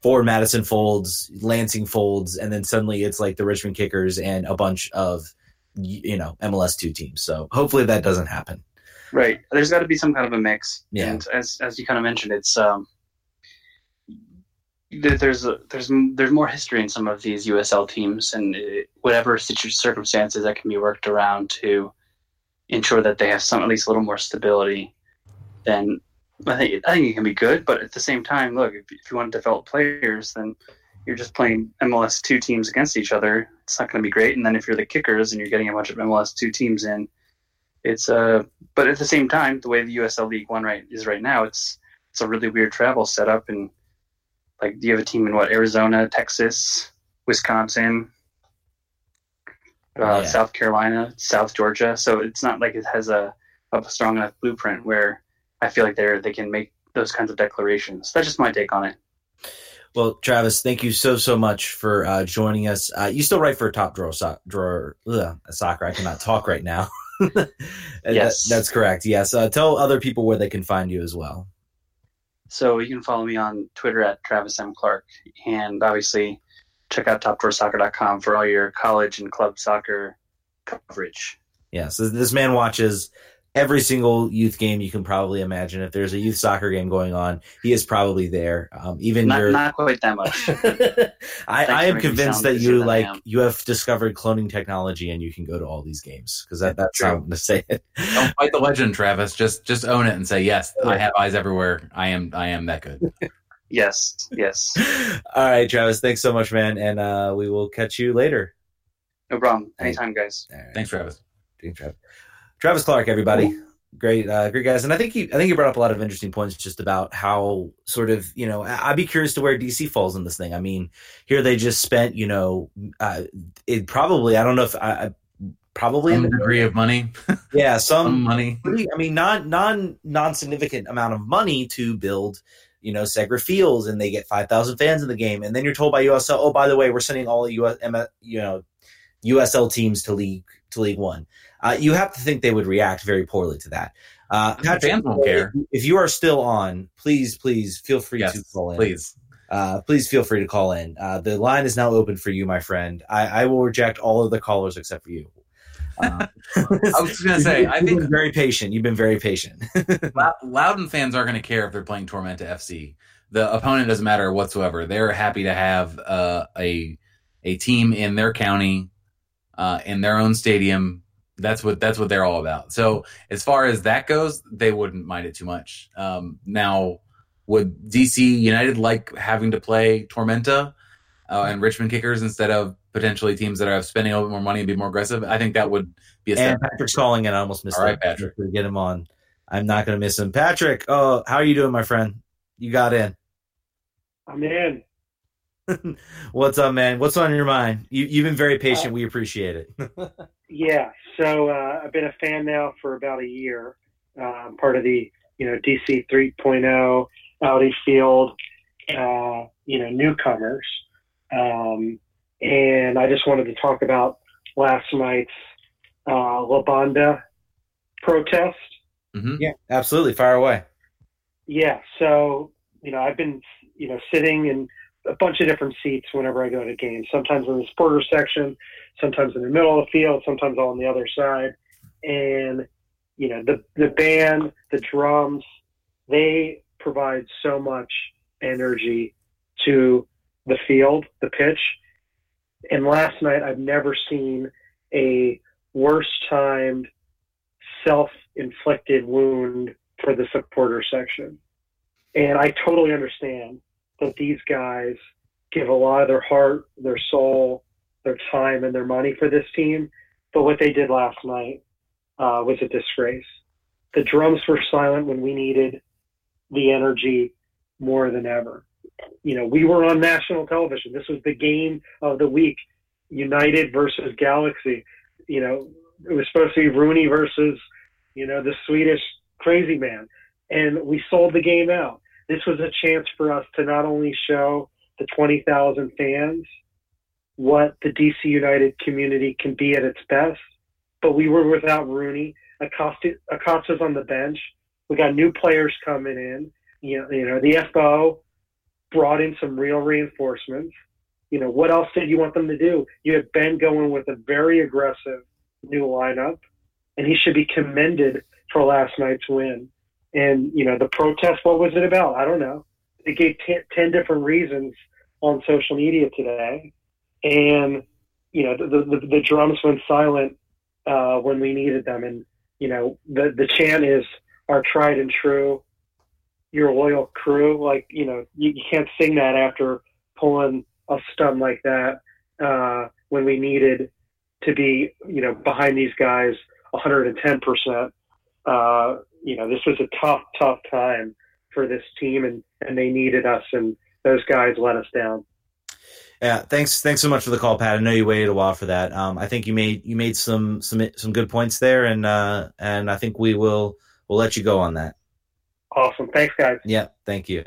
Forward Madison folds, Lansing folds, and then suddenly it's like the Richmond Kickers and a bunch of you know MLS two teams. So hopefully that doesn't happen. right. There's got to be some kind of a mix. Yeah. And as as you kind of mentioned, it's um. There- There's a, there's there's more history in some of these USL teams, and it, whatever circumstances that can be worked around to ensure that they have some at least a little more stability. Then I think I think it can be good, but at the same time, look, if, if you want to develop players, then you're just playing MLS two teams against each other. It's not going to be great. And then if you're the kickers and you're getting a bunch of MLS two teams in, it's uh. But at the same time, the way the USL League One right is right now, it's it's a really weird travel setup. And like, do you have a team in what Arizona, Texas, Wisconsin, uh, Yeah. South Carolina, South Georgia. So it's not like it has a, a strong enough blueprint where I feel like they're they can make those kinds of declarations. That's just my take on it. Well, Travis, thank you so so much for uh, joining us. Uh, you still write for Top Drawer, so- Drawer ugh, Soccer. I cannot talk right now. That- Yes. that's correct. Yes. Uh, tell other people where they can find you as well. So you can follow me on Twitter at Travis M. Clark. And obviously, check out topdrawersoccer.com for all your college and club soccer coverage. Yes, so this man watches every single youth game you can probably imagine. If there's a youth soccer game going on, he is probably there. Um, even Not, your not quite that much. I, I am convinced that you like you have discovered cloning technology and you can go to all these games because that, that's True. how I'm going to say it. Don't fight the legend, Travis. Just just own it and say yes. I have eyes everywhere. I am I am that good. yes, yes. all right, Travis, thanks so much, man, and uh, we will catch you later. No problem. Anytime, guys. All right. Thanks, Travis. Thanks, Travis. Travis Clark, everybody. Great, uh, great guys, and I think you, I think you brought up a lot of interesting points just about how sort of, you know, I'd be curious to where DC falls in this thing. I mean, here they just spent, you know, uh, it probably, I don't know if I, I probably, Some degree of money. yeah, Some some money. I mean, non non non significant amount of money to build, you know, Segra Fields, and they get five thousand fans in the game, and then you're told by USL, oh, by the way, we're sending all US, you know, USL teams to League to League One. Uh, you have to think they would react very poorly to that. Uh, The fans won't care. If you are still on, please, please feel free to call in. please. Uh, please feel free to call in. Uh, the line is now open for you, my friend. I, I will reject all of the callers except for you. Uh, I was just gonna say, I think been very patient. You've been very patient. Loudoun fans aren't going to care if they're playing Tormenta FC. The opponent doesn't matter whatsoever. They're happy to have uh, a a team in their county, uh, in their own stadium. That's what that's what they're all about. So as far as that goes, they wouldn't mind it too much. Um, now, would DC United like having to play Tormenta uh, and Richmond Kickers instead of potentially teams that are spending a little bit more money and be more aggressive? I think that would be a and. Patrick's calling in. I almost missed All right. Patrick. To get him on. I'm not going to miss him. Patrick, oh, how are you doing, my friend? You got in. I'm in. What's up, man? What's on your mind? You, you've been very patient. we appreciate it. Yeah, so uh, I've been a fan now for about a year. Uh, part of the you know DC 3.0 Audi Field, uh, you know newcomers, um, and I just wanted to talk about last night's uh, La Banda protest. Mhm. yeah, absolutely. Fire away. Yeah, so you know, I've been you know sitting in a bunch of different seats whenever I go to games. Sometimes in the supporter section, sometimes in the middle of the field, sometimes all on the other side. And you know, the the band, the drums, they provide so much energy to the field, the pitch. And last night, I've never seen a worse timed, self-inflicted wound for the supporter section. And I totally understand these guys give a lot of their heart, their soul, their time, and their money for this team. But what they did last night uh, was a disgrace. The drums were silent when we needed the energy more than ever. You know, we were on national television. This was the game of the week United versus Galaxy. You know, it was supposed to be Rooney versus, you know, the Swedish crazy man. And we sold the game out. This was a chance for us to not only show the 20,000 fans what the DC United community can be at its best, but we were without Rooney. Acosta, Acosta's on the bench. We got new players coming in. You know, you know, the FO brought in some real reinforcements. You know, what else did you want them to do? You had Ben going with a very aggressive new lineup, and he should be commended for last night's win. And, you know, the protest, what was it about? I don't know. They gave ten, 10 different reasons on social media today. And, you know, the, the, the drums went silent uh, when we needed them. And, you know, the, the chant is our tried and true, your loyal crew. Like, you know, you, you can't sing that after pulling a stun like that uh, when we needed to be, you know, behind these guys 110%. Uh, you know, this was a tough, tough time for this team, and, and they needed us, and those guys let us down. Yeah, thanks. Thanks so much for the call, Pat. I know you waited a while for that. Um, I think you made you made some some some good points there, and uh, and I think we will we'll let you go on that. Awesome. Thanks, guys. Yeah, thank you.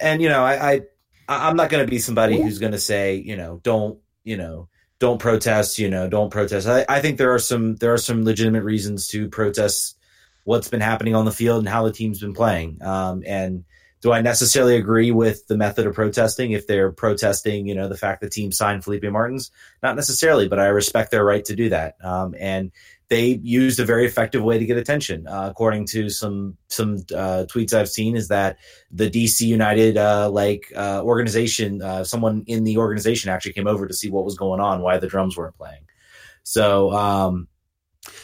And you know, I, I I'm not going to be somebody who's going to say, you know, don't you know, don't protest. You know, don't protest. I, I think there are some there are some legitimate reasons to protest what's been happening on the field and how the team's been playing. Um, and do I necessarily agree with the method of protesting if they're protesting, you know, the fact the team signed Felipe Martins? Not necessarily, but I respect their right to do that. Um, and they used a very effective way to get attention. Uh, according to some some uh, tweets I've seen, is that the DC United uh, like uh, organization, uh, someone in the organization actually came over to see what was going on, why the drums weren't playing. So um,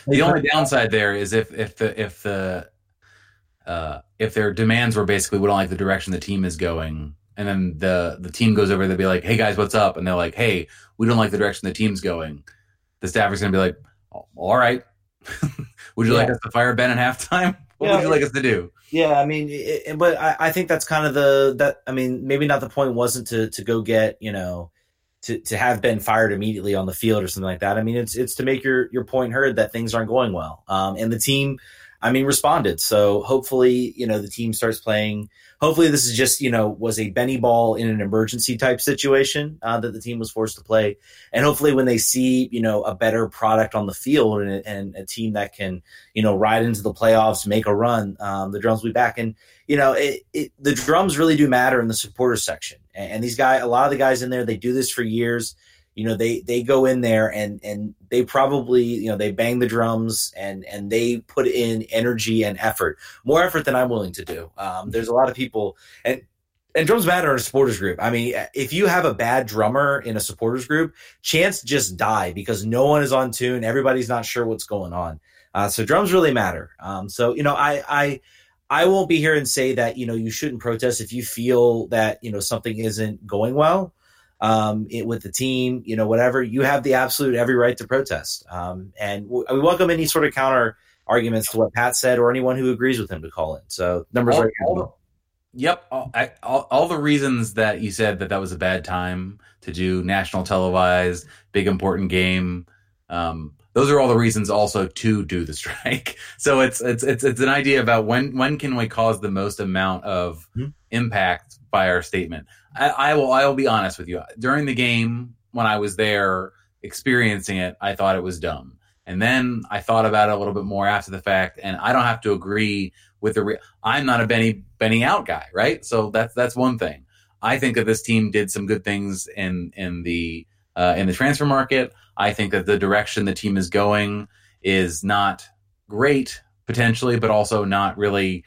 the only downside there is if if the if the uh, if their demands were basically we don't like the direction the team is going, and then the the team goes over, they'll be like, "Hey guys, what's up?" And they're like, "Hey, we don't like the direction the team's going." The staffer's gonna be like, "All right, would you yeah. like us to fire Ben at halftime? What yeah, would you like us to do?" Yeah, I mean, it, but I, I think that's kind of the that I mean, maybe not the point wasn't to to go get you know to, to have been fired immediately on the field or something like that. I mean, it's it's to make your your point heard that things aren't going well. Um, and the team I mean, responded. So hopefully, you know, the team starts playing. Hopefully, this is just, you know, was a Benny ball in an emergency type situation uh, that the team was forced to play. And hopefully, when they see, you know, a better product on the field and, and a team that can, you know, ride into the playoffs, make a run, um, the drums will be back. And, you know, it, it, the drums really do matter in the supporters section. And, these guys, a lot of the guys in there, they do this for years you know they they go in there and and they probably you know they bang the drums and and they put in energy and effort more effort than i'm willing to do um, there's a lot of people and and drums matter in a supporters group. I mean, if you have a bad drummer in a supporters group, chance just die because no one is on tune. Everybody's not sure what's going on. Uh, so drums really matter. Um, so you know, I I I won't be here and say that you know you shouldn't protest if you feel that you know something isn't going well um, it, with the team, you know, whatever, you have the absolute every right to protest. Um, and we welcome any sort of counter arguments to what Pat said or anyone who agrees with him to call in. So numbers are all the, Yep, all, I, all, all, the reasons that you said that that was a bad time to do national televised, big important game. Um, those are all the reasons also to do the strike. So it's it's it's it's an idea about when when can we cause the most amount of mm-hmm. impact by our statement. I, I will I will be honest with you. During the game when I was there experiencing it, I thought it was dumb. And then I thought about it a little bit more after the fact, and I don't have to agree with the. Re- I'm not a Benny Benny out guy, right? So that's that's one thing. I think that this team did some good things in in the uh, in the transfer market. I think that the direction the team is going is not great potentially, but also not really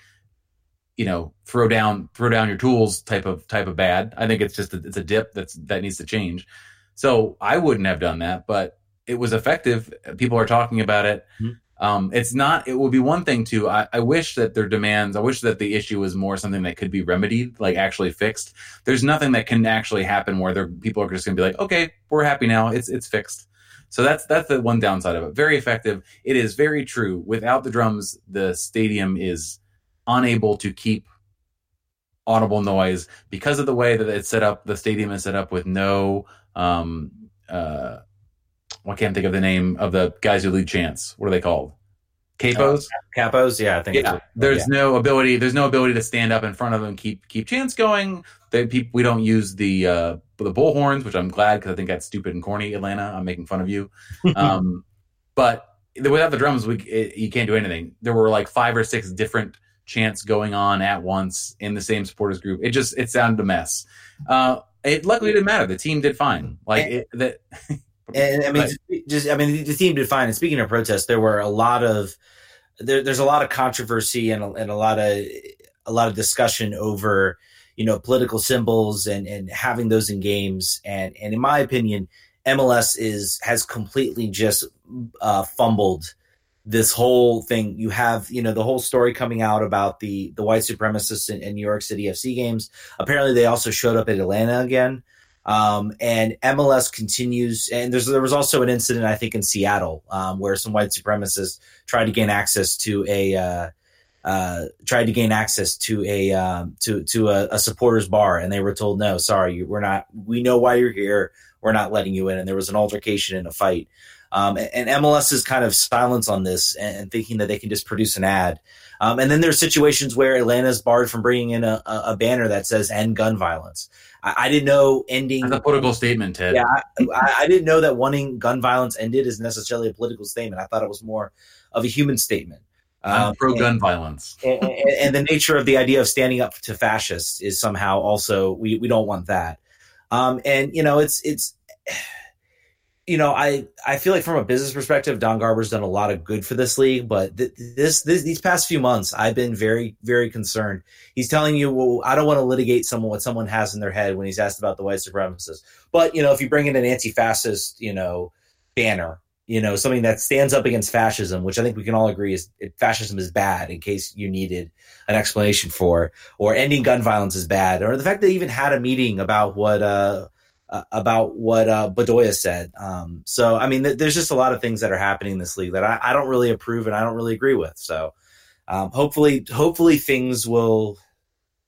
you know throw down throw down your tools type of type of bad. I think it's just a, it's a dip that's that needs to change. So I wouldn't have done that, but it was effective. People are talking about it. Mm-hmm. Um, it's not. It would be one thing to. I, I, wish that their demands. I wish that the issue was more something that could be remedied, like actually fixed. There's nothing that can actually happen where people are just going to be like, okay, we're happy now. It's it's fixed. So that's that's the one downside of it. Very effective. It is very true. Without the drums, the stadium is unable to keep audible noise because of the way that it's set up. The stadium is set up with no, um, uh, I can't think of the name of the guys who lead chants. What are they called? Capos, uh, capos. Yeah, I think. Yeah, there's yeah. no ability. There's no ability to stand up in front of them and keep keep chants going. They, people, we don't use the uh, the bullhorns, which I'm glad because I think that's stupid and corny. Atlanta, I'm making fun of you. Um, but without the drums, we it, you can't do anything. There were like five or six different chants going on at once in the same supporters group. It just it sounded a mess. Uh, it luckily didn't matter. The team did fine. Like it, that. and I mean, just I mean, the team did fine. And speaking of protests, there were a lot of there, there's a lot of controversy and a, and a lot of a lot of discussion over you know political symbols and and having those in games. And and in my opinion, MLS is has completely just uh, fumbled this whole thing. You have you know the whole story coming out about the the white supremacists in, in new york city fc games. Apparently they also showed up at atlanta again. Um, and mls continues and there's there was also an incident i think in seattle um, where some white supremacists tried to gain access to a uh, uh, tried to gain access to a um, to to a, a, supporters bar, and they were told, "No, sorry, we're not. We know why you're here. We're not letting you in." And there was an altercation and a fight. Um, and, and MLS's kind of silence on this and, and, thinking that they can just produce an ad. Um, and then there's situations where Atlanta's barred from bringing in a, a, a banner that says "End gun violence." I, I didn't know ending That's a political statement, Ted. Yeah, I, I, didn't know that wanting gun violence ended is necessarily a political statement. I thought it was more of a human statement. Um, pro gun violence. And, and, and, the nature of the idea of standing up to fascists is somehow also we, we don't want that. Um, and you know, it's it's you know, I I feel like from a business perspective, Don Garber's done a lot of good for this league, but th- this, this these past few months, I've been very very concerned. He's telling you, well, I don't want to litigate someone what someone has in their head when he's asked about the white supremacists. But you know, if you bring in an anti-fascist, you know, banner, you know, something that stands up against fascism, which I think we can all agree is fascism is bad. In case you needed an explanation for, or ending gun violence is bad, or the fact they even had a meeting about what. uh uh, about what uh, Bedoya said. Um, so, I mean, th- there's just a lot of things that are happening in this league that I, I don't really approve and I don't really agree with. So, um, hopefully, hopefully things will.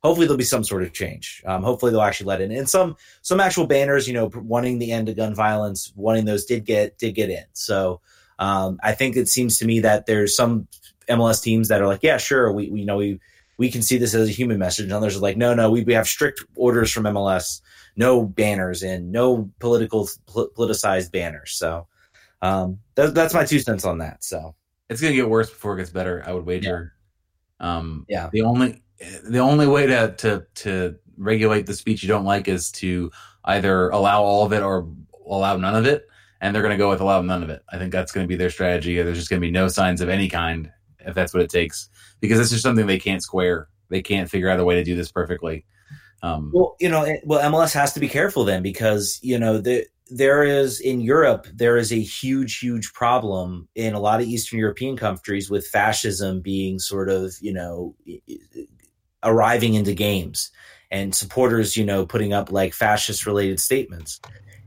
Hopefully there'll be some sort of change. Um, hopefully they'll actually let in and some some actual banners. You know, wanting the end of gun violence, wanting those did get did get in. So um, I think it seems to me that there's some MLS teams that are like, yeah, sure, we, we you know we we can see this as a human message, and others are like, no, no, we, we have strict orders from MLS no banners and no political politicized banners. So um, that, that's my two cents on that. So it's gonna get worse before it gets better. I would wager. Yeah. Um, yeah. The only the only way to to to regulate the speech you don't like is to either allow all of it or allow none of it. And they're going to go with allow none of it. I think that's going to be their strategy. There's just going to be no signs of any kind if that's what it takes, because it's just something they can't square. They can't figure out a way to do this perfectly. Um, well, you know, well, MLS has to be careful then because you know the, there is in Europe there is a huge, huge problem in a lot of Eastern European countries with fascism being sort of you know arriving into games and supporters you know putting up like fascist related statements.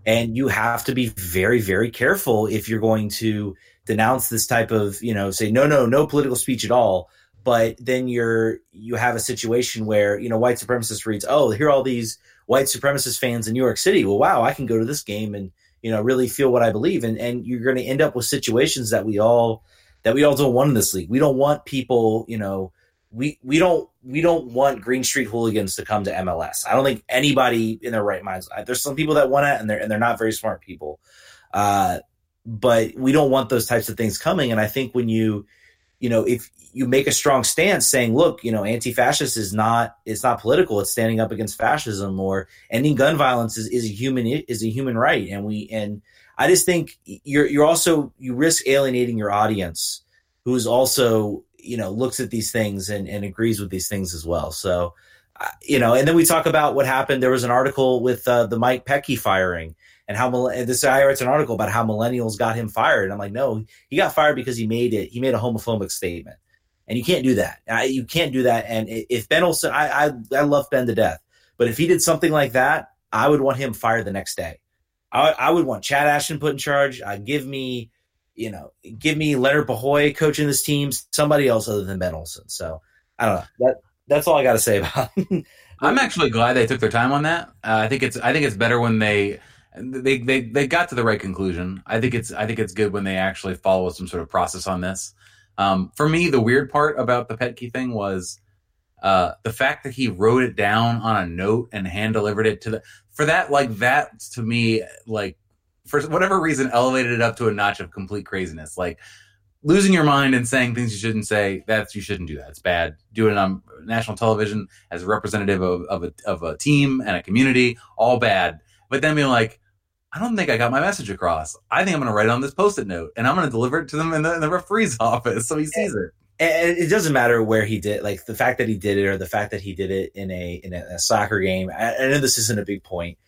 And you have to be very very careful if you're going to denounce this type of you know say no no no political speech at all. But then you're you have a situation where you know white supremacist reads oh here are all these white supremacist fans in new york city. Well wow i can go to this game and you know really feel what i believe. And and you're going to end up with situations that we all that we all don't want in this league. We don't want people you know we we don't we don't want green street hooligans to come to mls i don't think anybody in their right minds there's some people that want it and they're and they're not very smart people uh but we don't want those types of things coming and i think when you you know if you make a strong stance saying, look, you know, anti-fascist is not it's not political. It's standing up against fascism or ending gun violence is, is a human is a human right. And we and I just think you're you're also you risk alienating your audience who's also you know looks at these things and, and agrees with these things as well. So uh, you know, and then we talk about what happened. There was an article with uh, the Mike Petke firing and how this guy writes an article about how millennials got him fired. And I'm like, no, he got fired because he made it. He made a homophobic statement and you can't do that. I, you can't do that. And if Ben Olsen I, I, I love Ben to death, but if he did something like that, I would want him fired the next day. I, I would want Chad Ashton put in charge. Uh, give me, you know, give me Leonard Pahoy coaching this team, somebody else other than Ben Olsen. So I don't know. That that's all I got to say about. I'm actually glad they took their time on that. Uh, I think it's I think it's better when they they they they got to the right conclusion. I think it's I think it's good when they actually follow some sort of process on this. Um, for me, the weird part about the Petke thing was uh, the fact that he wrote it down on a note and hand delivered it to the. For that, like that to me, like for whatever reason, elevated it up to a notch of complete craziness. Like losing your mind and saying things you shouldn't say. That's you shouldn't do that. It's bad. Doing it on national television as a representative of, of a of a team and a community, all bad. But then being like, I don't think I got my message across. I think I'm going to write it on this post-it note and I'm going to deliver it to them in the, in the referee's office so he sees it. And it doesn't matter where he did, like the fact that he did it or the fact that he did it in a in a, a soccer game. I, I know this isn't a big point,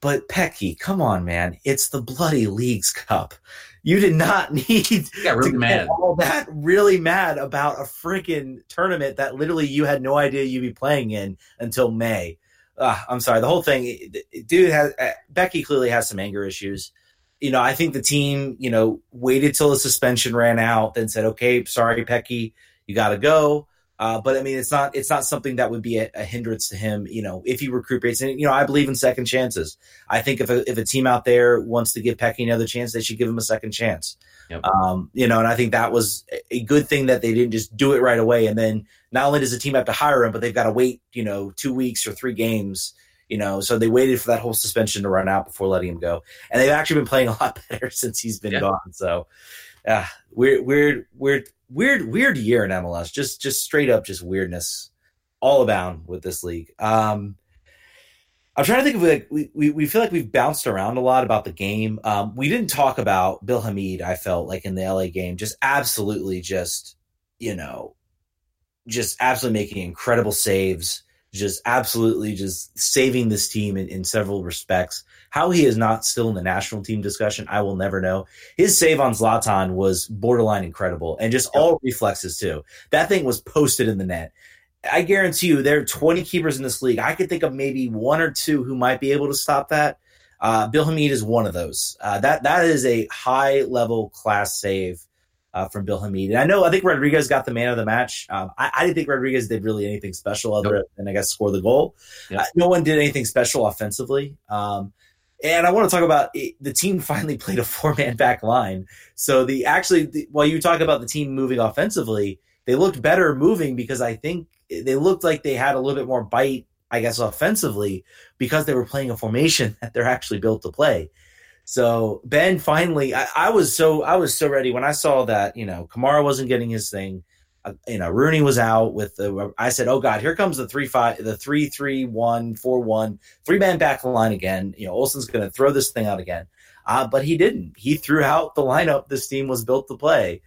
but Petke, come on, man! It's the bloody leagues cup. You did not need got really to mad. all that really mad about a freaking tournament that literally you had no idea you'd be playing in until May uh, I'm sorry, the whole thing, dude has uh, Petke clearly has some anger issues. You know, I think the team, you know, waited till the suspension ran out, then said, "Okay, sorry, Petke, you got to go." Uh, but I mean, it's not it's not something that would be a, a, hindrance to him. You know, if he recuperates, and you know, I believe in second chances. I think if a, if a team out there wants to give Petke another chance, they should give him a second chance. Yep. Um, you know, and I think that was a good thing that they didn't just do it right away. And then not only does the team have to hire him, but they've got to wait, you know, two weeks or three games. You know, so they waited for that whole suspension to run out before letting him go, and they've actually been playing a lot better since he's been yeah. gone. So, yeah, weird, weird, weird, weird, weird year in MLS. Just, just straight up, just weirdness all abound with this league. Um, I'm trying to think of like we, we, we feel like we've bounced around a lot about the game. Um, we didn't talk about Bill Hamid. I felt like in the LA game, just absolutely, just you know, just absolutely making incredible saves. Just absolutely, just saving this team in, in several respects. How he is not still in the national team discussion, I will never know. His save on Zlatan was borderline incredible and just all reflexes too. That thing was posted in the net. I guarantee you there are 20 keepers in this league. I could think of maybe one or two who might be able to stop that. Uh, Bill Hamid is one of those. Uh, that that is a high level class save uh, from Bill Hamid. And I know I think Rodriguez got the man of the match. Um, I, I, didn't think Rodriguez did really anything special other nope. than I guess score the goal. Yep. Uh, no one did anything special offensively. Um, and I want to talk about it, the team finally played a four man back line. So the actually, the, while you talk about the team moving offensively, they looked better moving because I think they looked like they had a little bit more bite, I guess, offensively because they were playing a formation that they're actually built to play. So Ben finally, I, I was so I was so ready when I saw that you know Kamara wasn't getting his thing. Uh, you know Rooney was out with the. I said, "Oh God, here comes the three five, the three three one four one three man back line again." You know Olsen's going to throw this thing out again, uh, but he didn't. He threw out the lineup this team was built to play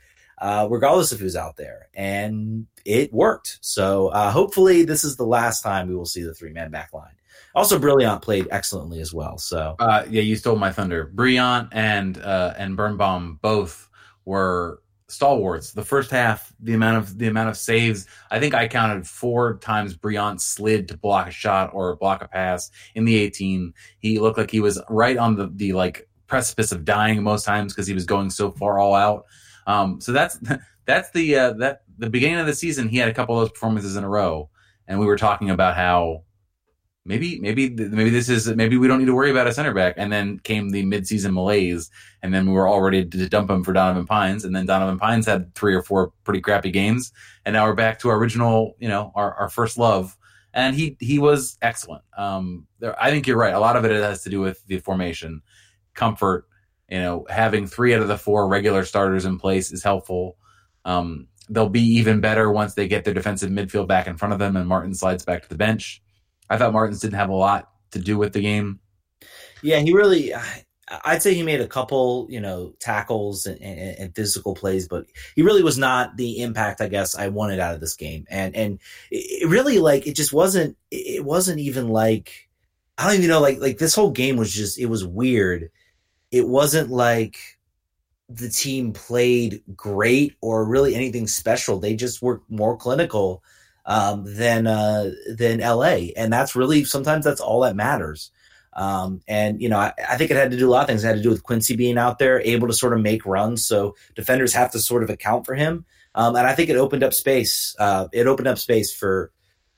uh, regardless of who's out there. And it worked. So uh, hopefully, this is the last time we will see the three man back line. Also, Brillant played excellently as well. So uh, yeah, you stole my thunder. Brillant and and Birnbaum both were stalwarts. The first half, the amount of the amount of saves, I think I counted four times Brillant slid to block a shot or block a pass in the 18. He looked like he was right on the the like precipice of dying most times because he was going so far all out. Um, so that's that's the uh, that the beginning of the season. He had a couple of those performances in a row, and we were talking about how maybe maybe maybe this is maybe we don't need to worry about a center back. And then came the midseason malaise, and then we were all ready to dump him for Donovan Pines, and then Donovan Pines had three or four pretty crappy games, and now we're back to our original, you know, our, our first love. And he he was excellent. Um, there, I think you're right. A lot of it has to do with the formation, comfort, you know, having three out of the four regular starters in place is helpful. Um, they'll be even better once they get their defensive midfield back in front of them and Martins slides back to the bench. I thought Martins didn't have a lot to do with the game. Yeah, he really. I'd say he made a couple, you know, tackles and, and, and, physical plays, but he really was not the impact I guess I wanted out of this game. And and it really like it just wasn't. It wasn't even like I don't even know. Like like this whole game was just it was weird it wasn't like the team played great or really anything special. They just were more clinical um, than uh, than LA, and that's really sometimes that's all that matters. Um, and you know, I, I, think it had to do a lot of things. It had to do with Quincy being out there, able to sort of make runs, so defenders have to sort of account for him. Um, and I think it opened up space. Uh, it opened up space for,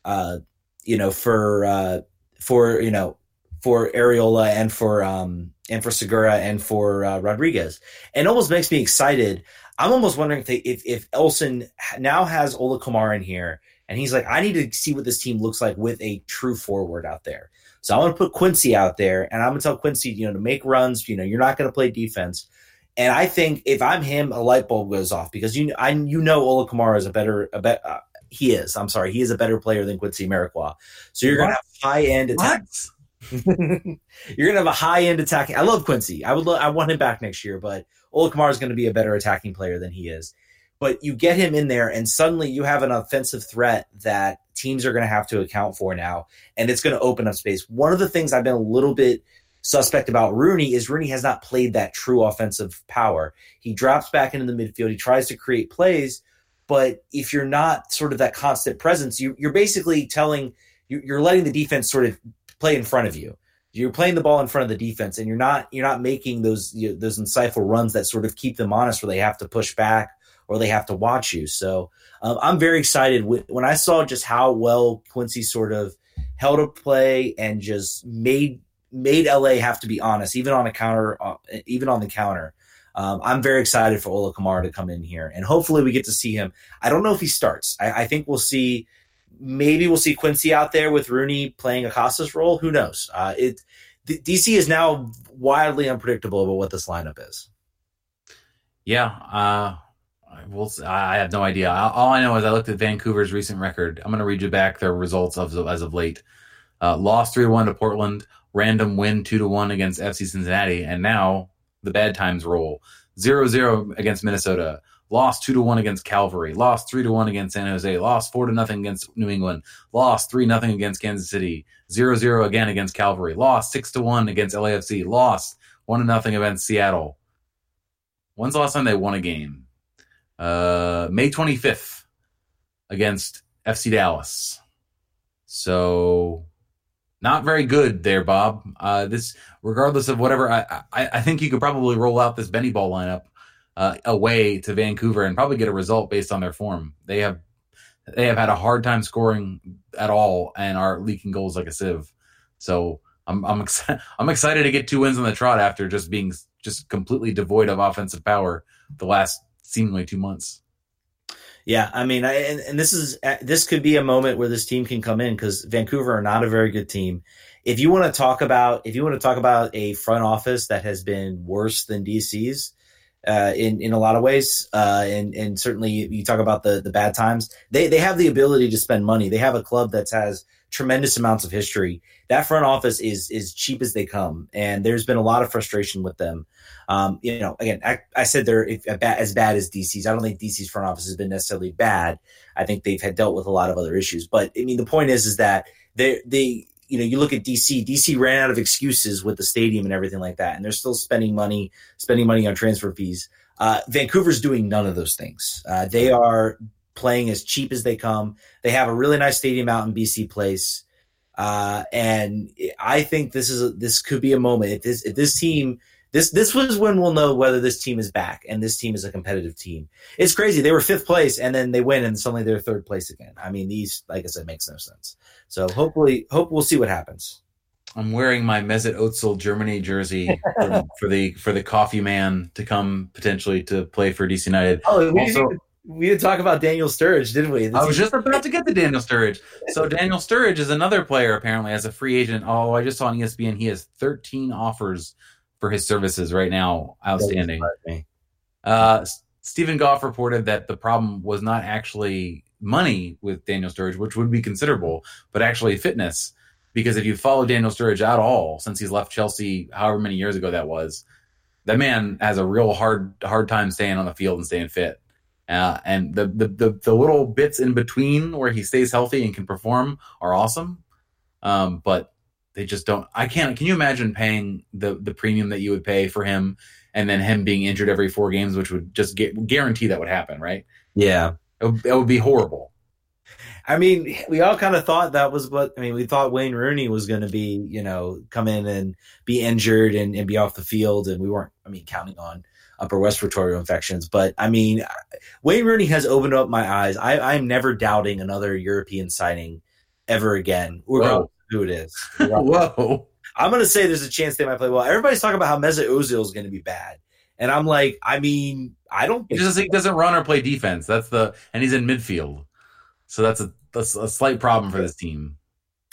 uh, you know, for uh, for you know for Arriola and for um, and for Segura and for uh, Rodriguez, and almost makes me excited. I'm almost wondering if they, if, if Olsen now has Ola Kamara in here, and he's like, I need to see what this team looks like with a true forward out there. So I'm going to put Quincy out there, and I'm going to tell Quincy, you know, to make runs. You know, you're not going to play defense. And I think if I'm him, a light bulb goes off because you I you know Ola Kamara is a better a bet. Uh, he is. I'm sorry, he is a better player than Quincy Amarikwa. So you're going to have high end attacks. You're gonna have a high end attacking. I love Quincy. I would. Lo- I want him back next year, but Ola Kamara is going to be a better attacking player than he is. But you get him in there, and suddenly you have an offensive threat that teams are going to have to account for now, and it's going to open up space. One of the things I've been a little bit suspect about Rooney is Rooney has not played that true offensive power. He drops back into the midfield. He tries to create plays, but if you're not sort of that constant presence, you, are basically telling you're letting the defense sort of play in front of you. You're playing the ball in front of the defense, and you're not you're not making those you know, those insightful runs that sort of keep them honest, where they have to push back or they have to watch you. So um, I'm very excited when I saw just how well Quincy sort of held a play and just made made LA have to be honest, even on a counter, uh, even on the counter. Um, I'm very excited for Ola Kamara to come in here, and hopefully we get to see him. I don't know if he starts. I, I think we'll see. Maybe we'll see Quincy out there with Rooney playing Acosta's role. Who knows? Uh, it DC is now wildly unpredictable about what this lineup is. Yeah, uh, we'll, I have no idea. All I know is I looked at Vancouver's recent record. I'm going to read you back their results of, as of late. Uh, lost three one to Portland, random win two to one against FC Cincinnati, and now the bad times roll. 0-0 against Minnesota, lost two to one against Cavalry, lost three to one against San Jose, lost four to nothing against New England, lost three nothing against Kansas City, 0-0 again against Cavalry, lost six to one against LAFC, lost one to nothing against Seattle. When's the last time they won a game? Uh, May 25th against FC Dallas. So not very good there, Bob. Uh, this, regardless of whatever, I, I, I think you could probably roll out this Benny Ball lineup uh, away to Vancouver and probably get a result based on their form. They have they have had a hard time scoring at all and are leaking goals like a sieve. So I'm I'm excited. I'm excited to get two wins on the trot after just being just completely devoid of offensive power the last seemingly two months. Yeah, I mean, I, and, and this is uh, this could be a moment where this team can come in because Vancouver are not a very good team. If you want to talk about if you want to talk about a front office that has been worse than DC's, uh, in in a lot of ways, uh, and and certainly you talk about the the bad times. They they have the ability to spend money. They have a club that has tremendous amounts of history. That front office is is cheap as they come, and there's been a lot of frustration with them. Um, you know, again, I, I said they're if, as bad as DC's. I don't think DC's front office has been necessarily bad. I think they've had dealt with a lot of other issues. But I mean, the point is, is that they they you know, you look at DC. DC ran out of excuses with the stadium and everything like that, and they're still spending money, spending money on transfer fees. Uh, Vancouver's doing none of those things. Uh, they are playing as cheap as they come. They have a really nice stadium out in BC Place, uh, and I think this is a, this could be a moment if this if this team this this was when we'll know whether this team is back and this team is a competitive team. It's crazy. They were fifth place and then they win and suddenly they're third place again. I mean, these like I said makes no sense. So hopefully, hope we'll see what happens. I'm wearing my Mesut Ozil Germany jersey for, for, the for the coffee man to come potentially to play for DC United. Oh, we, also, we didn't talk about Daniel Sturridge, didn't we? This I was just about to get the Daniel Sturridge. So Daniel Sturridge is another player apparently as a free agent. Oh, I just saw on ESPN he has 13 offers for his services right now outstanding. Uh, Steven Goff reported that the problem was not actually money with Daniel Sturridge, which would be considerable, but actually fitness. Because if you follow Daniel Sturridge at all since he's left Chelsea, however many years ago that was, that man has a real hard hard time staying on the field and staying fit. Uh, and the, the, the the little bits in between where he stays healthy and can perform are awesome. Um, but they just don't. I can't. Can you imagine paying the the premium that you would pay for him, and then him being injured every four games, which would just get, guarantee that would happen, right? Yeah, it would, it would be horrible. I mean, we all kind of thought that was what I mean. We thought Wayne Rooney was going to be, you know, come in and be injured and, and be off the field, and we weren't. I mean, counting on upper respiratory infections. But I mean, Wayne Rooney has opened up my eyes. I, I'm never doubting another European signing ever again, regardless who it is. Whoa. I'm going to say there's a chance they might play well. Everybody's talking about how Mesut Ozil is going to be bad. And I'm like, I mean, I don't. He, just, he doesn't run or play defense. That's the and he's in midfield, so that's a that's a slight problem for this team.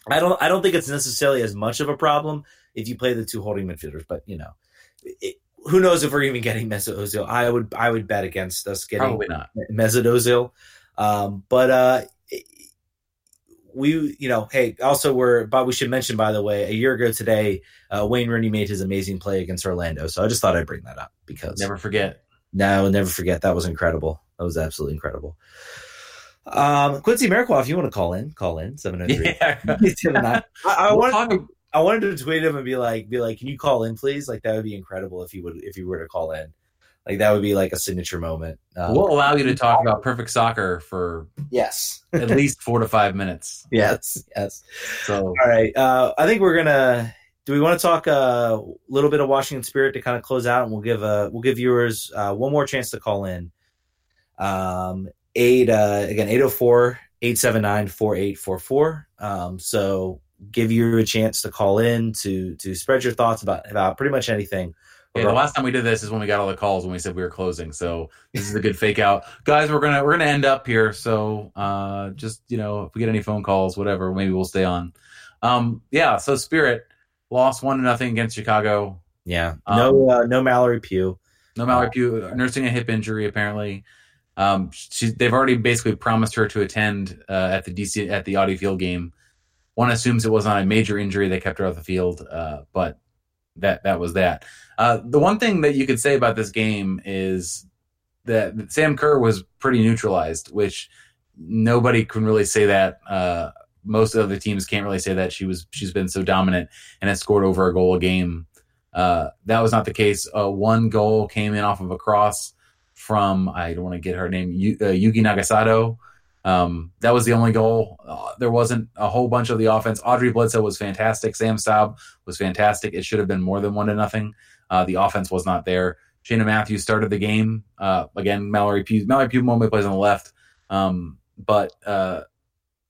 I don't I don't think it's necessarily as much of a problem if you play the two holding midfielders, but you know, it, who knows if we're even getting Mesut Ozil? I would I would bet against us getting probably not Mesut Ozil. Um, but uh, we, you know, hey, also we're, but we should mention, by the way, a year ago today, uh, Wayne Rooney made his amazing play against Orlando. So I just thought I'd bring that up because never forget. No, never forget. That was incredible. That was absolutely incredible. Um, Quincy Amarikwa, if you want to call in, call in seven hundred three. Yeah. I, I wanted, I wanted to tweet him and be like, be like, can you call in, please? Like that would be incredible if you would, if he were to call in. Like that would be like a signature moment. Um, we'll allow you to talk about perfect soccer for yes, at least four to five minutes. Yes, yes. So all right, uh, I think we're gonna. Do we want to talk a little bit of Washington Spirit to kind of close out, and we'll give uh, we'll give viewers uh, one more chance to call in. Um, eight uh, again 804 879 4844. Um, so give you a chance to call in to to spread your thoughts about about pretty much anything. Yeah, the last time we did this is when we got all the calls when we said we were closing. So this is a good fake out, guys. We're gonna we're gonna end up here. So uh, just you know, if we get any phone calls, whatever, maybe we'll stay on. Um, yeah. So Spirit lost one to nothing against Chicago. Yeah, no uh, no Mallory Pugh. No Mallory Pugh nursing a hip injury apparently. Um, she, they've already basically promised her to attend uh, at the DC at the Audi Field game. One assumes it was not a major injury that kept her off the field, uh, but that that was that. Uh, the one thing that you could say about this game is that Sam Kerr was pretty neutralized, which nobody can really say that. Uh, most of the teams can't really say that she was she's been so dominant and has scored over a goal a game. Uh, that was not the case. Uh, one goal came in off of a cross from I don't want to get her name uh, Yuki Nagasato. Um, that was the only goal. Uh, there wasn't a whole bunch of the offense. Audrey Bledsoe was fantastic. Sam Staab was fantastic. It should have been more than one to nothing. Uh, the offense was not there. Cheyna Matthews started the game. Uh, again, Mallory Pugh. Mallory Pugh normally plays on the left, um, but uh,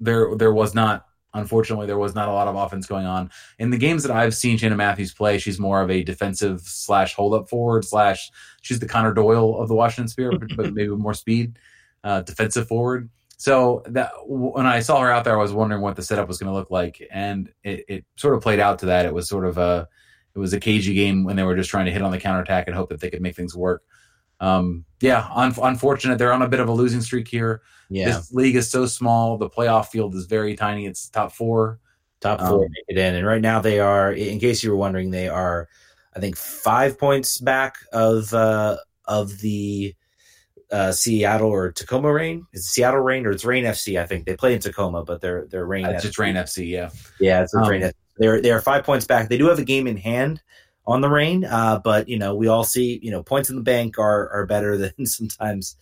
there there was not. Unfortunately, there was not a lot of offense going on in the games that I've seen Cheyna Matthews play. She's more of a defensive slash hold up forward slash. She's the Conor Doyle of the Washington Spirit, but maybe with more speed. Uh, defensive forward. So that when I saw her out there, I was wondering what the setup was going to look like, and it, it, sort of played out to that. It was sort of a it was a cagey game when they were just trying to hit on the counterattack and hope that they could make things work. Um, yeah, un- unfortunate. They're on a bit of a losing streak here. Yeah, this league is so small. The playoff field is very tiny. It's top four. Top four um, make it in, and right now they are. In case you were wondering, they are, I think, five points back of uh, of the uh, Seattle or Tacoma Reign. It's Seattle Reign or it's Reign FC? I think they play in Tacoma, but they're they're. Uh, it's just Reign FC. Yeah, yeah, it's um, Reign. FC. They're they're five points back. They do have a game in hand on the Reign, uh, but you know we all see you know points in the bank are are better than sometimes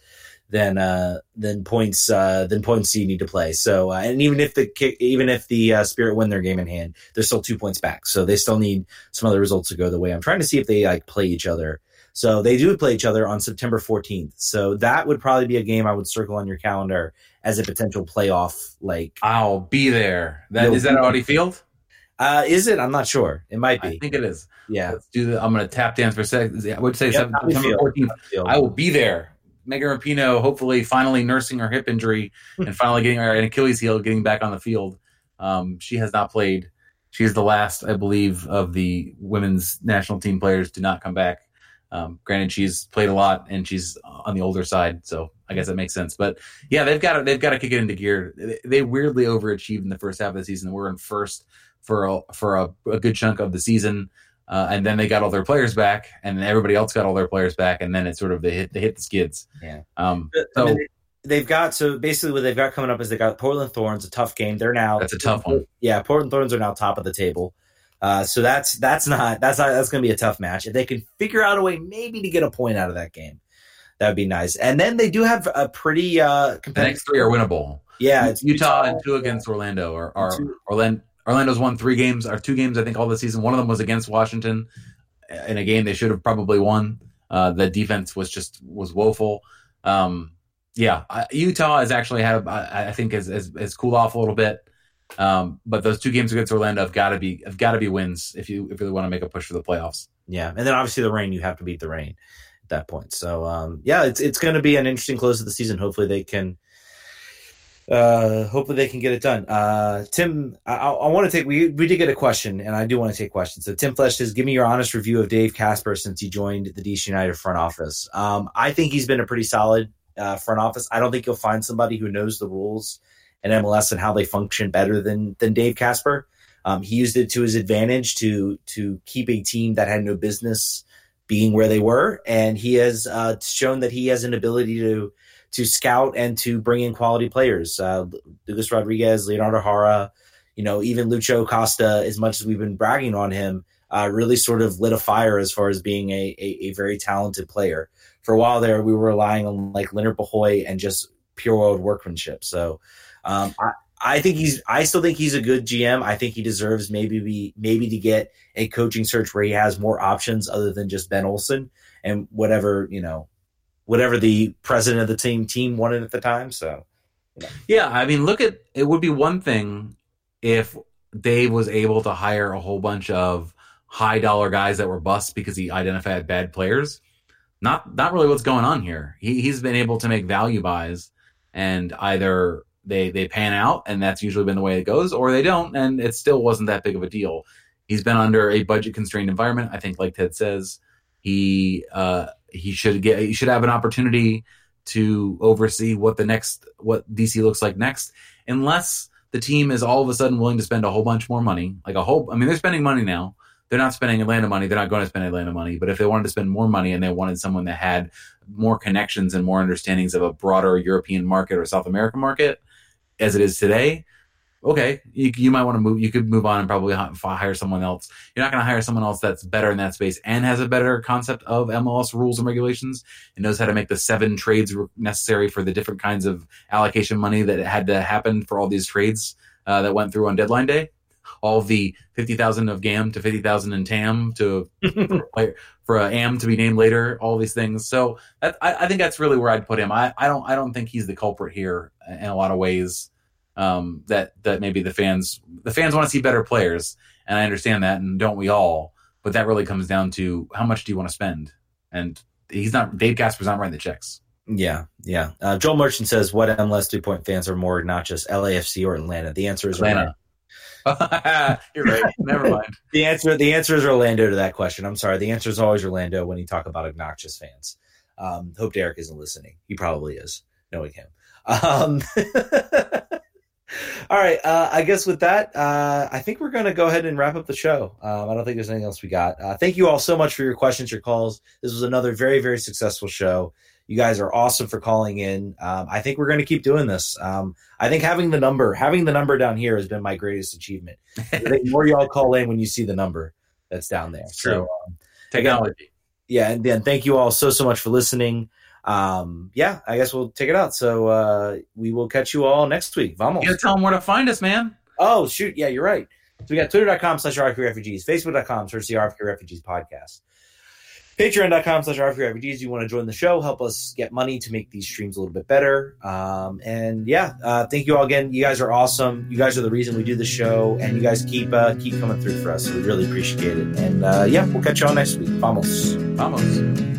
than uh, than points uh, than points you need to play. So uh, and even if the even if the uh, Spirit win their game in hand, they're still two points back. So they still need some other results to go the way. I'm trying to see if they like play each other. So they do play each other on September 14th. So that would probably be a game I would circle on your calendar as a potential playoff. Like I'll be there. That is that Audi Field? Uh, is it? I'm not sure. It might be. I think it is. Yeah. Let's do the, I'm going to tap dance for a second. I would say September 14th. I will be there. Megan Rapinoe, hopefully, finally nursing her hip injury and finally getting her an Achilles heel, getting back on the field. Um, she has not played. She is the last, I believe, of the women's national team players to not come back. Um, granted, she's played a lot and she's on the older side, so I guess that makes sense. But yeah, they've got to they've got to kick it into gear. They weirdly overachieved in the first half of the season. We're in first for a, for a, a good chunk of the season. Uh, and then they got all their players back, and everybody else got all their players back, and then it sort of they hit they hit the skids. Yeah. Um. So I mean, they've got so basically what they've got coming up is they got Portland Thorns, a tough game. They're now that's a tough one. Yeah, Portland Thorns are now top of the table. Uh, so that's that's not that's not that's going to be a tough match. If they can figure out a way maybe to get a point out of that game, that would be nice. And then they do have a pretty uh, competitive. The next three are winnable. Yeah, it's Utah, Utah and two against Orlando, or, or Orlando. Orlando's won three games or two games, I think, all the season. One of them was against Washington in a game they should have probably won. Uh, the defense was just was woeful. Um, yeah, Utah has actually had, I, I think, has, has, has, cooled off a little bit. Um, but those two games against Orlando have got to be have got to be wins if you if you really want to make a push for the playoffs. Yeah, and then obviously the Reign you have to beat the Reign at that point. So um, yeah, it's it's going to be an interesting close of the season. Hopefully they can uh, hopefully they can get it done. Uh, Tim, I, I want to take we we did get a question, and I do want to take questions. So Tim Flesh says, "Give me your honest review of Dave Kasper since he joined the DC United front office." Um, I think he's been a pretty solid uh, front office. I don't think you'll find somebody who knows the rules and MLS and how they function better than than Dave Kasper. Um, he used it to his advantage to to keep a team that had no business being where they were, and he has uh, shown that he has an ability to to scout and to bring in quality players. Uh, Lucas Rodriguez, Leonardo Jara, you know, even Lucho Costa. as much as we've been bragging on him, uh, really sort of lit a fire as far as being a, a, a, very talented player. For a while there, we were relying on like Leonard Bahoy and just pure world workmanship. So um, I, I think he's. I still think he's a good GM. I think he deserves maybe be maybe to get a coaching search where he has more options other than just Ben Olsen and whatever you know whatever the president of the team team wanted at the time. So Yeah, I mean, look at it. Would be one thing if Dave was able to hire a whole bunch of high dollar guys that were busts because he identified bad players. Not not really what's going on here. He he's been able to make value buys, and either they they pan out, and that's usually been the way it goes, or they don't, and it still wasn't that big of a deal. He's been under a budget constrained environment. I think, like Ted says, he uh, he should get he should have an opportunity to oversee what the next what DC looks like next, unless the team is all of a sudden willing to spend a whole bunch more money, like a whole. I mean, they're spending money now. They're not spending Atlanta money. They're not going to spend Atlanta money. But if they wanted to spend more money and they wanted someone that had more connections and more understandings of a broader European market or South American market, as it is today, okay, you, you might want to move. You could move on and probably hire someone else. You're not going to hire someone else that's better in that space and has a better concept of MLS rules and regulations and knows how to make the seven trades necessary for the different kinds of allocation money that had to happen for all these trades uh, that went through on deadline day. All the fifty thousand of GAM to fifty thousand in TAM to for, for a AM to be named later. All these things. So that, I, I think that's really where I'd put him. I, I don't I don't think he's the culprit here in a lot of ways. Um, that that maybe the fans the fans want to see better players, and I understand that, and don't we all? But that really comes down to how much do you want to spend, and he's not Dave Kasper's not writing the checks. yeah, yeah. Uh, Joel Merchant says, "What MLS three point fans are more not just LAFC or Atlanta?" The answer is Atlanta. You're right. Never mind. The answer the answer is Orlando to that question. I'm sorry. The answer is always Orlando when you talk about obnoxious fans. Um, hope Derek isn't listening. He probably is, knowing him. Um, all right. Uh, I guess with that, uh, I think we're going to go ahead and wrap up the show. Um, I don't think there's anything else we got. Uh, thank you all so much for your questions, your calls. This was another very, very successful show. You guys are awesome for calling in. Um, I think we're going to keep doing this. Um, I think having the number, having the number down here has been my greatest achievement. I think more y'all call in when you see the number that's down there. So, True. um, Technology. yeah, and then thank you all so so much for listening. Um, yeah, I guess we'll take it out. So uh, we will catch you all next week. Vamos. You tell them where to find us, man. Oh shoot, yeah, you're right. So we got twitter.com slash RFK Refugees, Facebook.com slash the RFK Refugees podcast. Patreon.com slash Refugees. You want to join the show, help us get money to make these streams a little bit better. Um, and yeah, uh, thank you all again. You guys are awesome. You guys are the reason we do the show, and you guys keep uh, keep coming through for us. So we really appreciate it. And uh, yeah, we'll catch you all next week. Vamos. Vamos.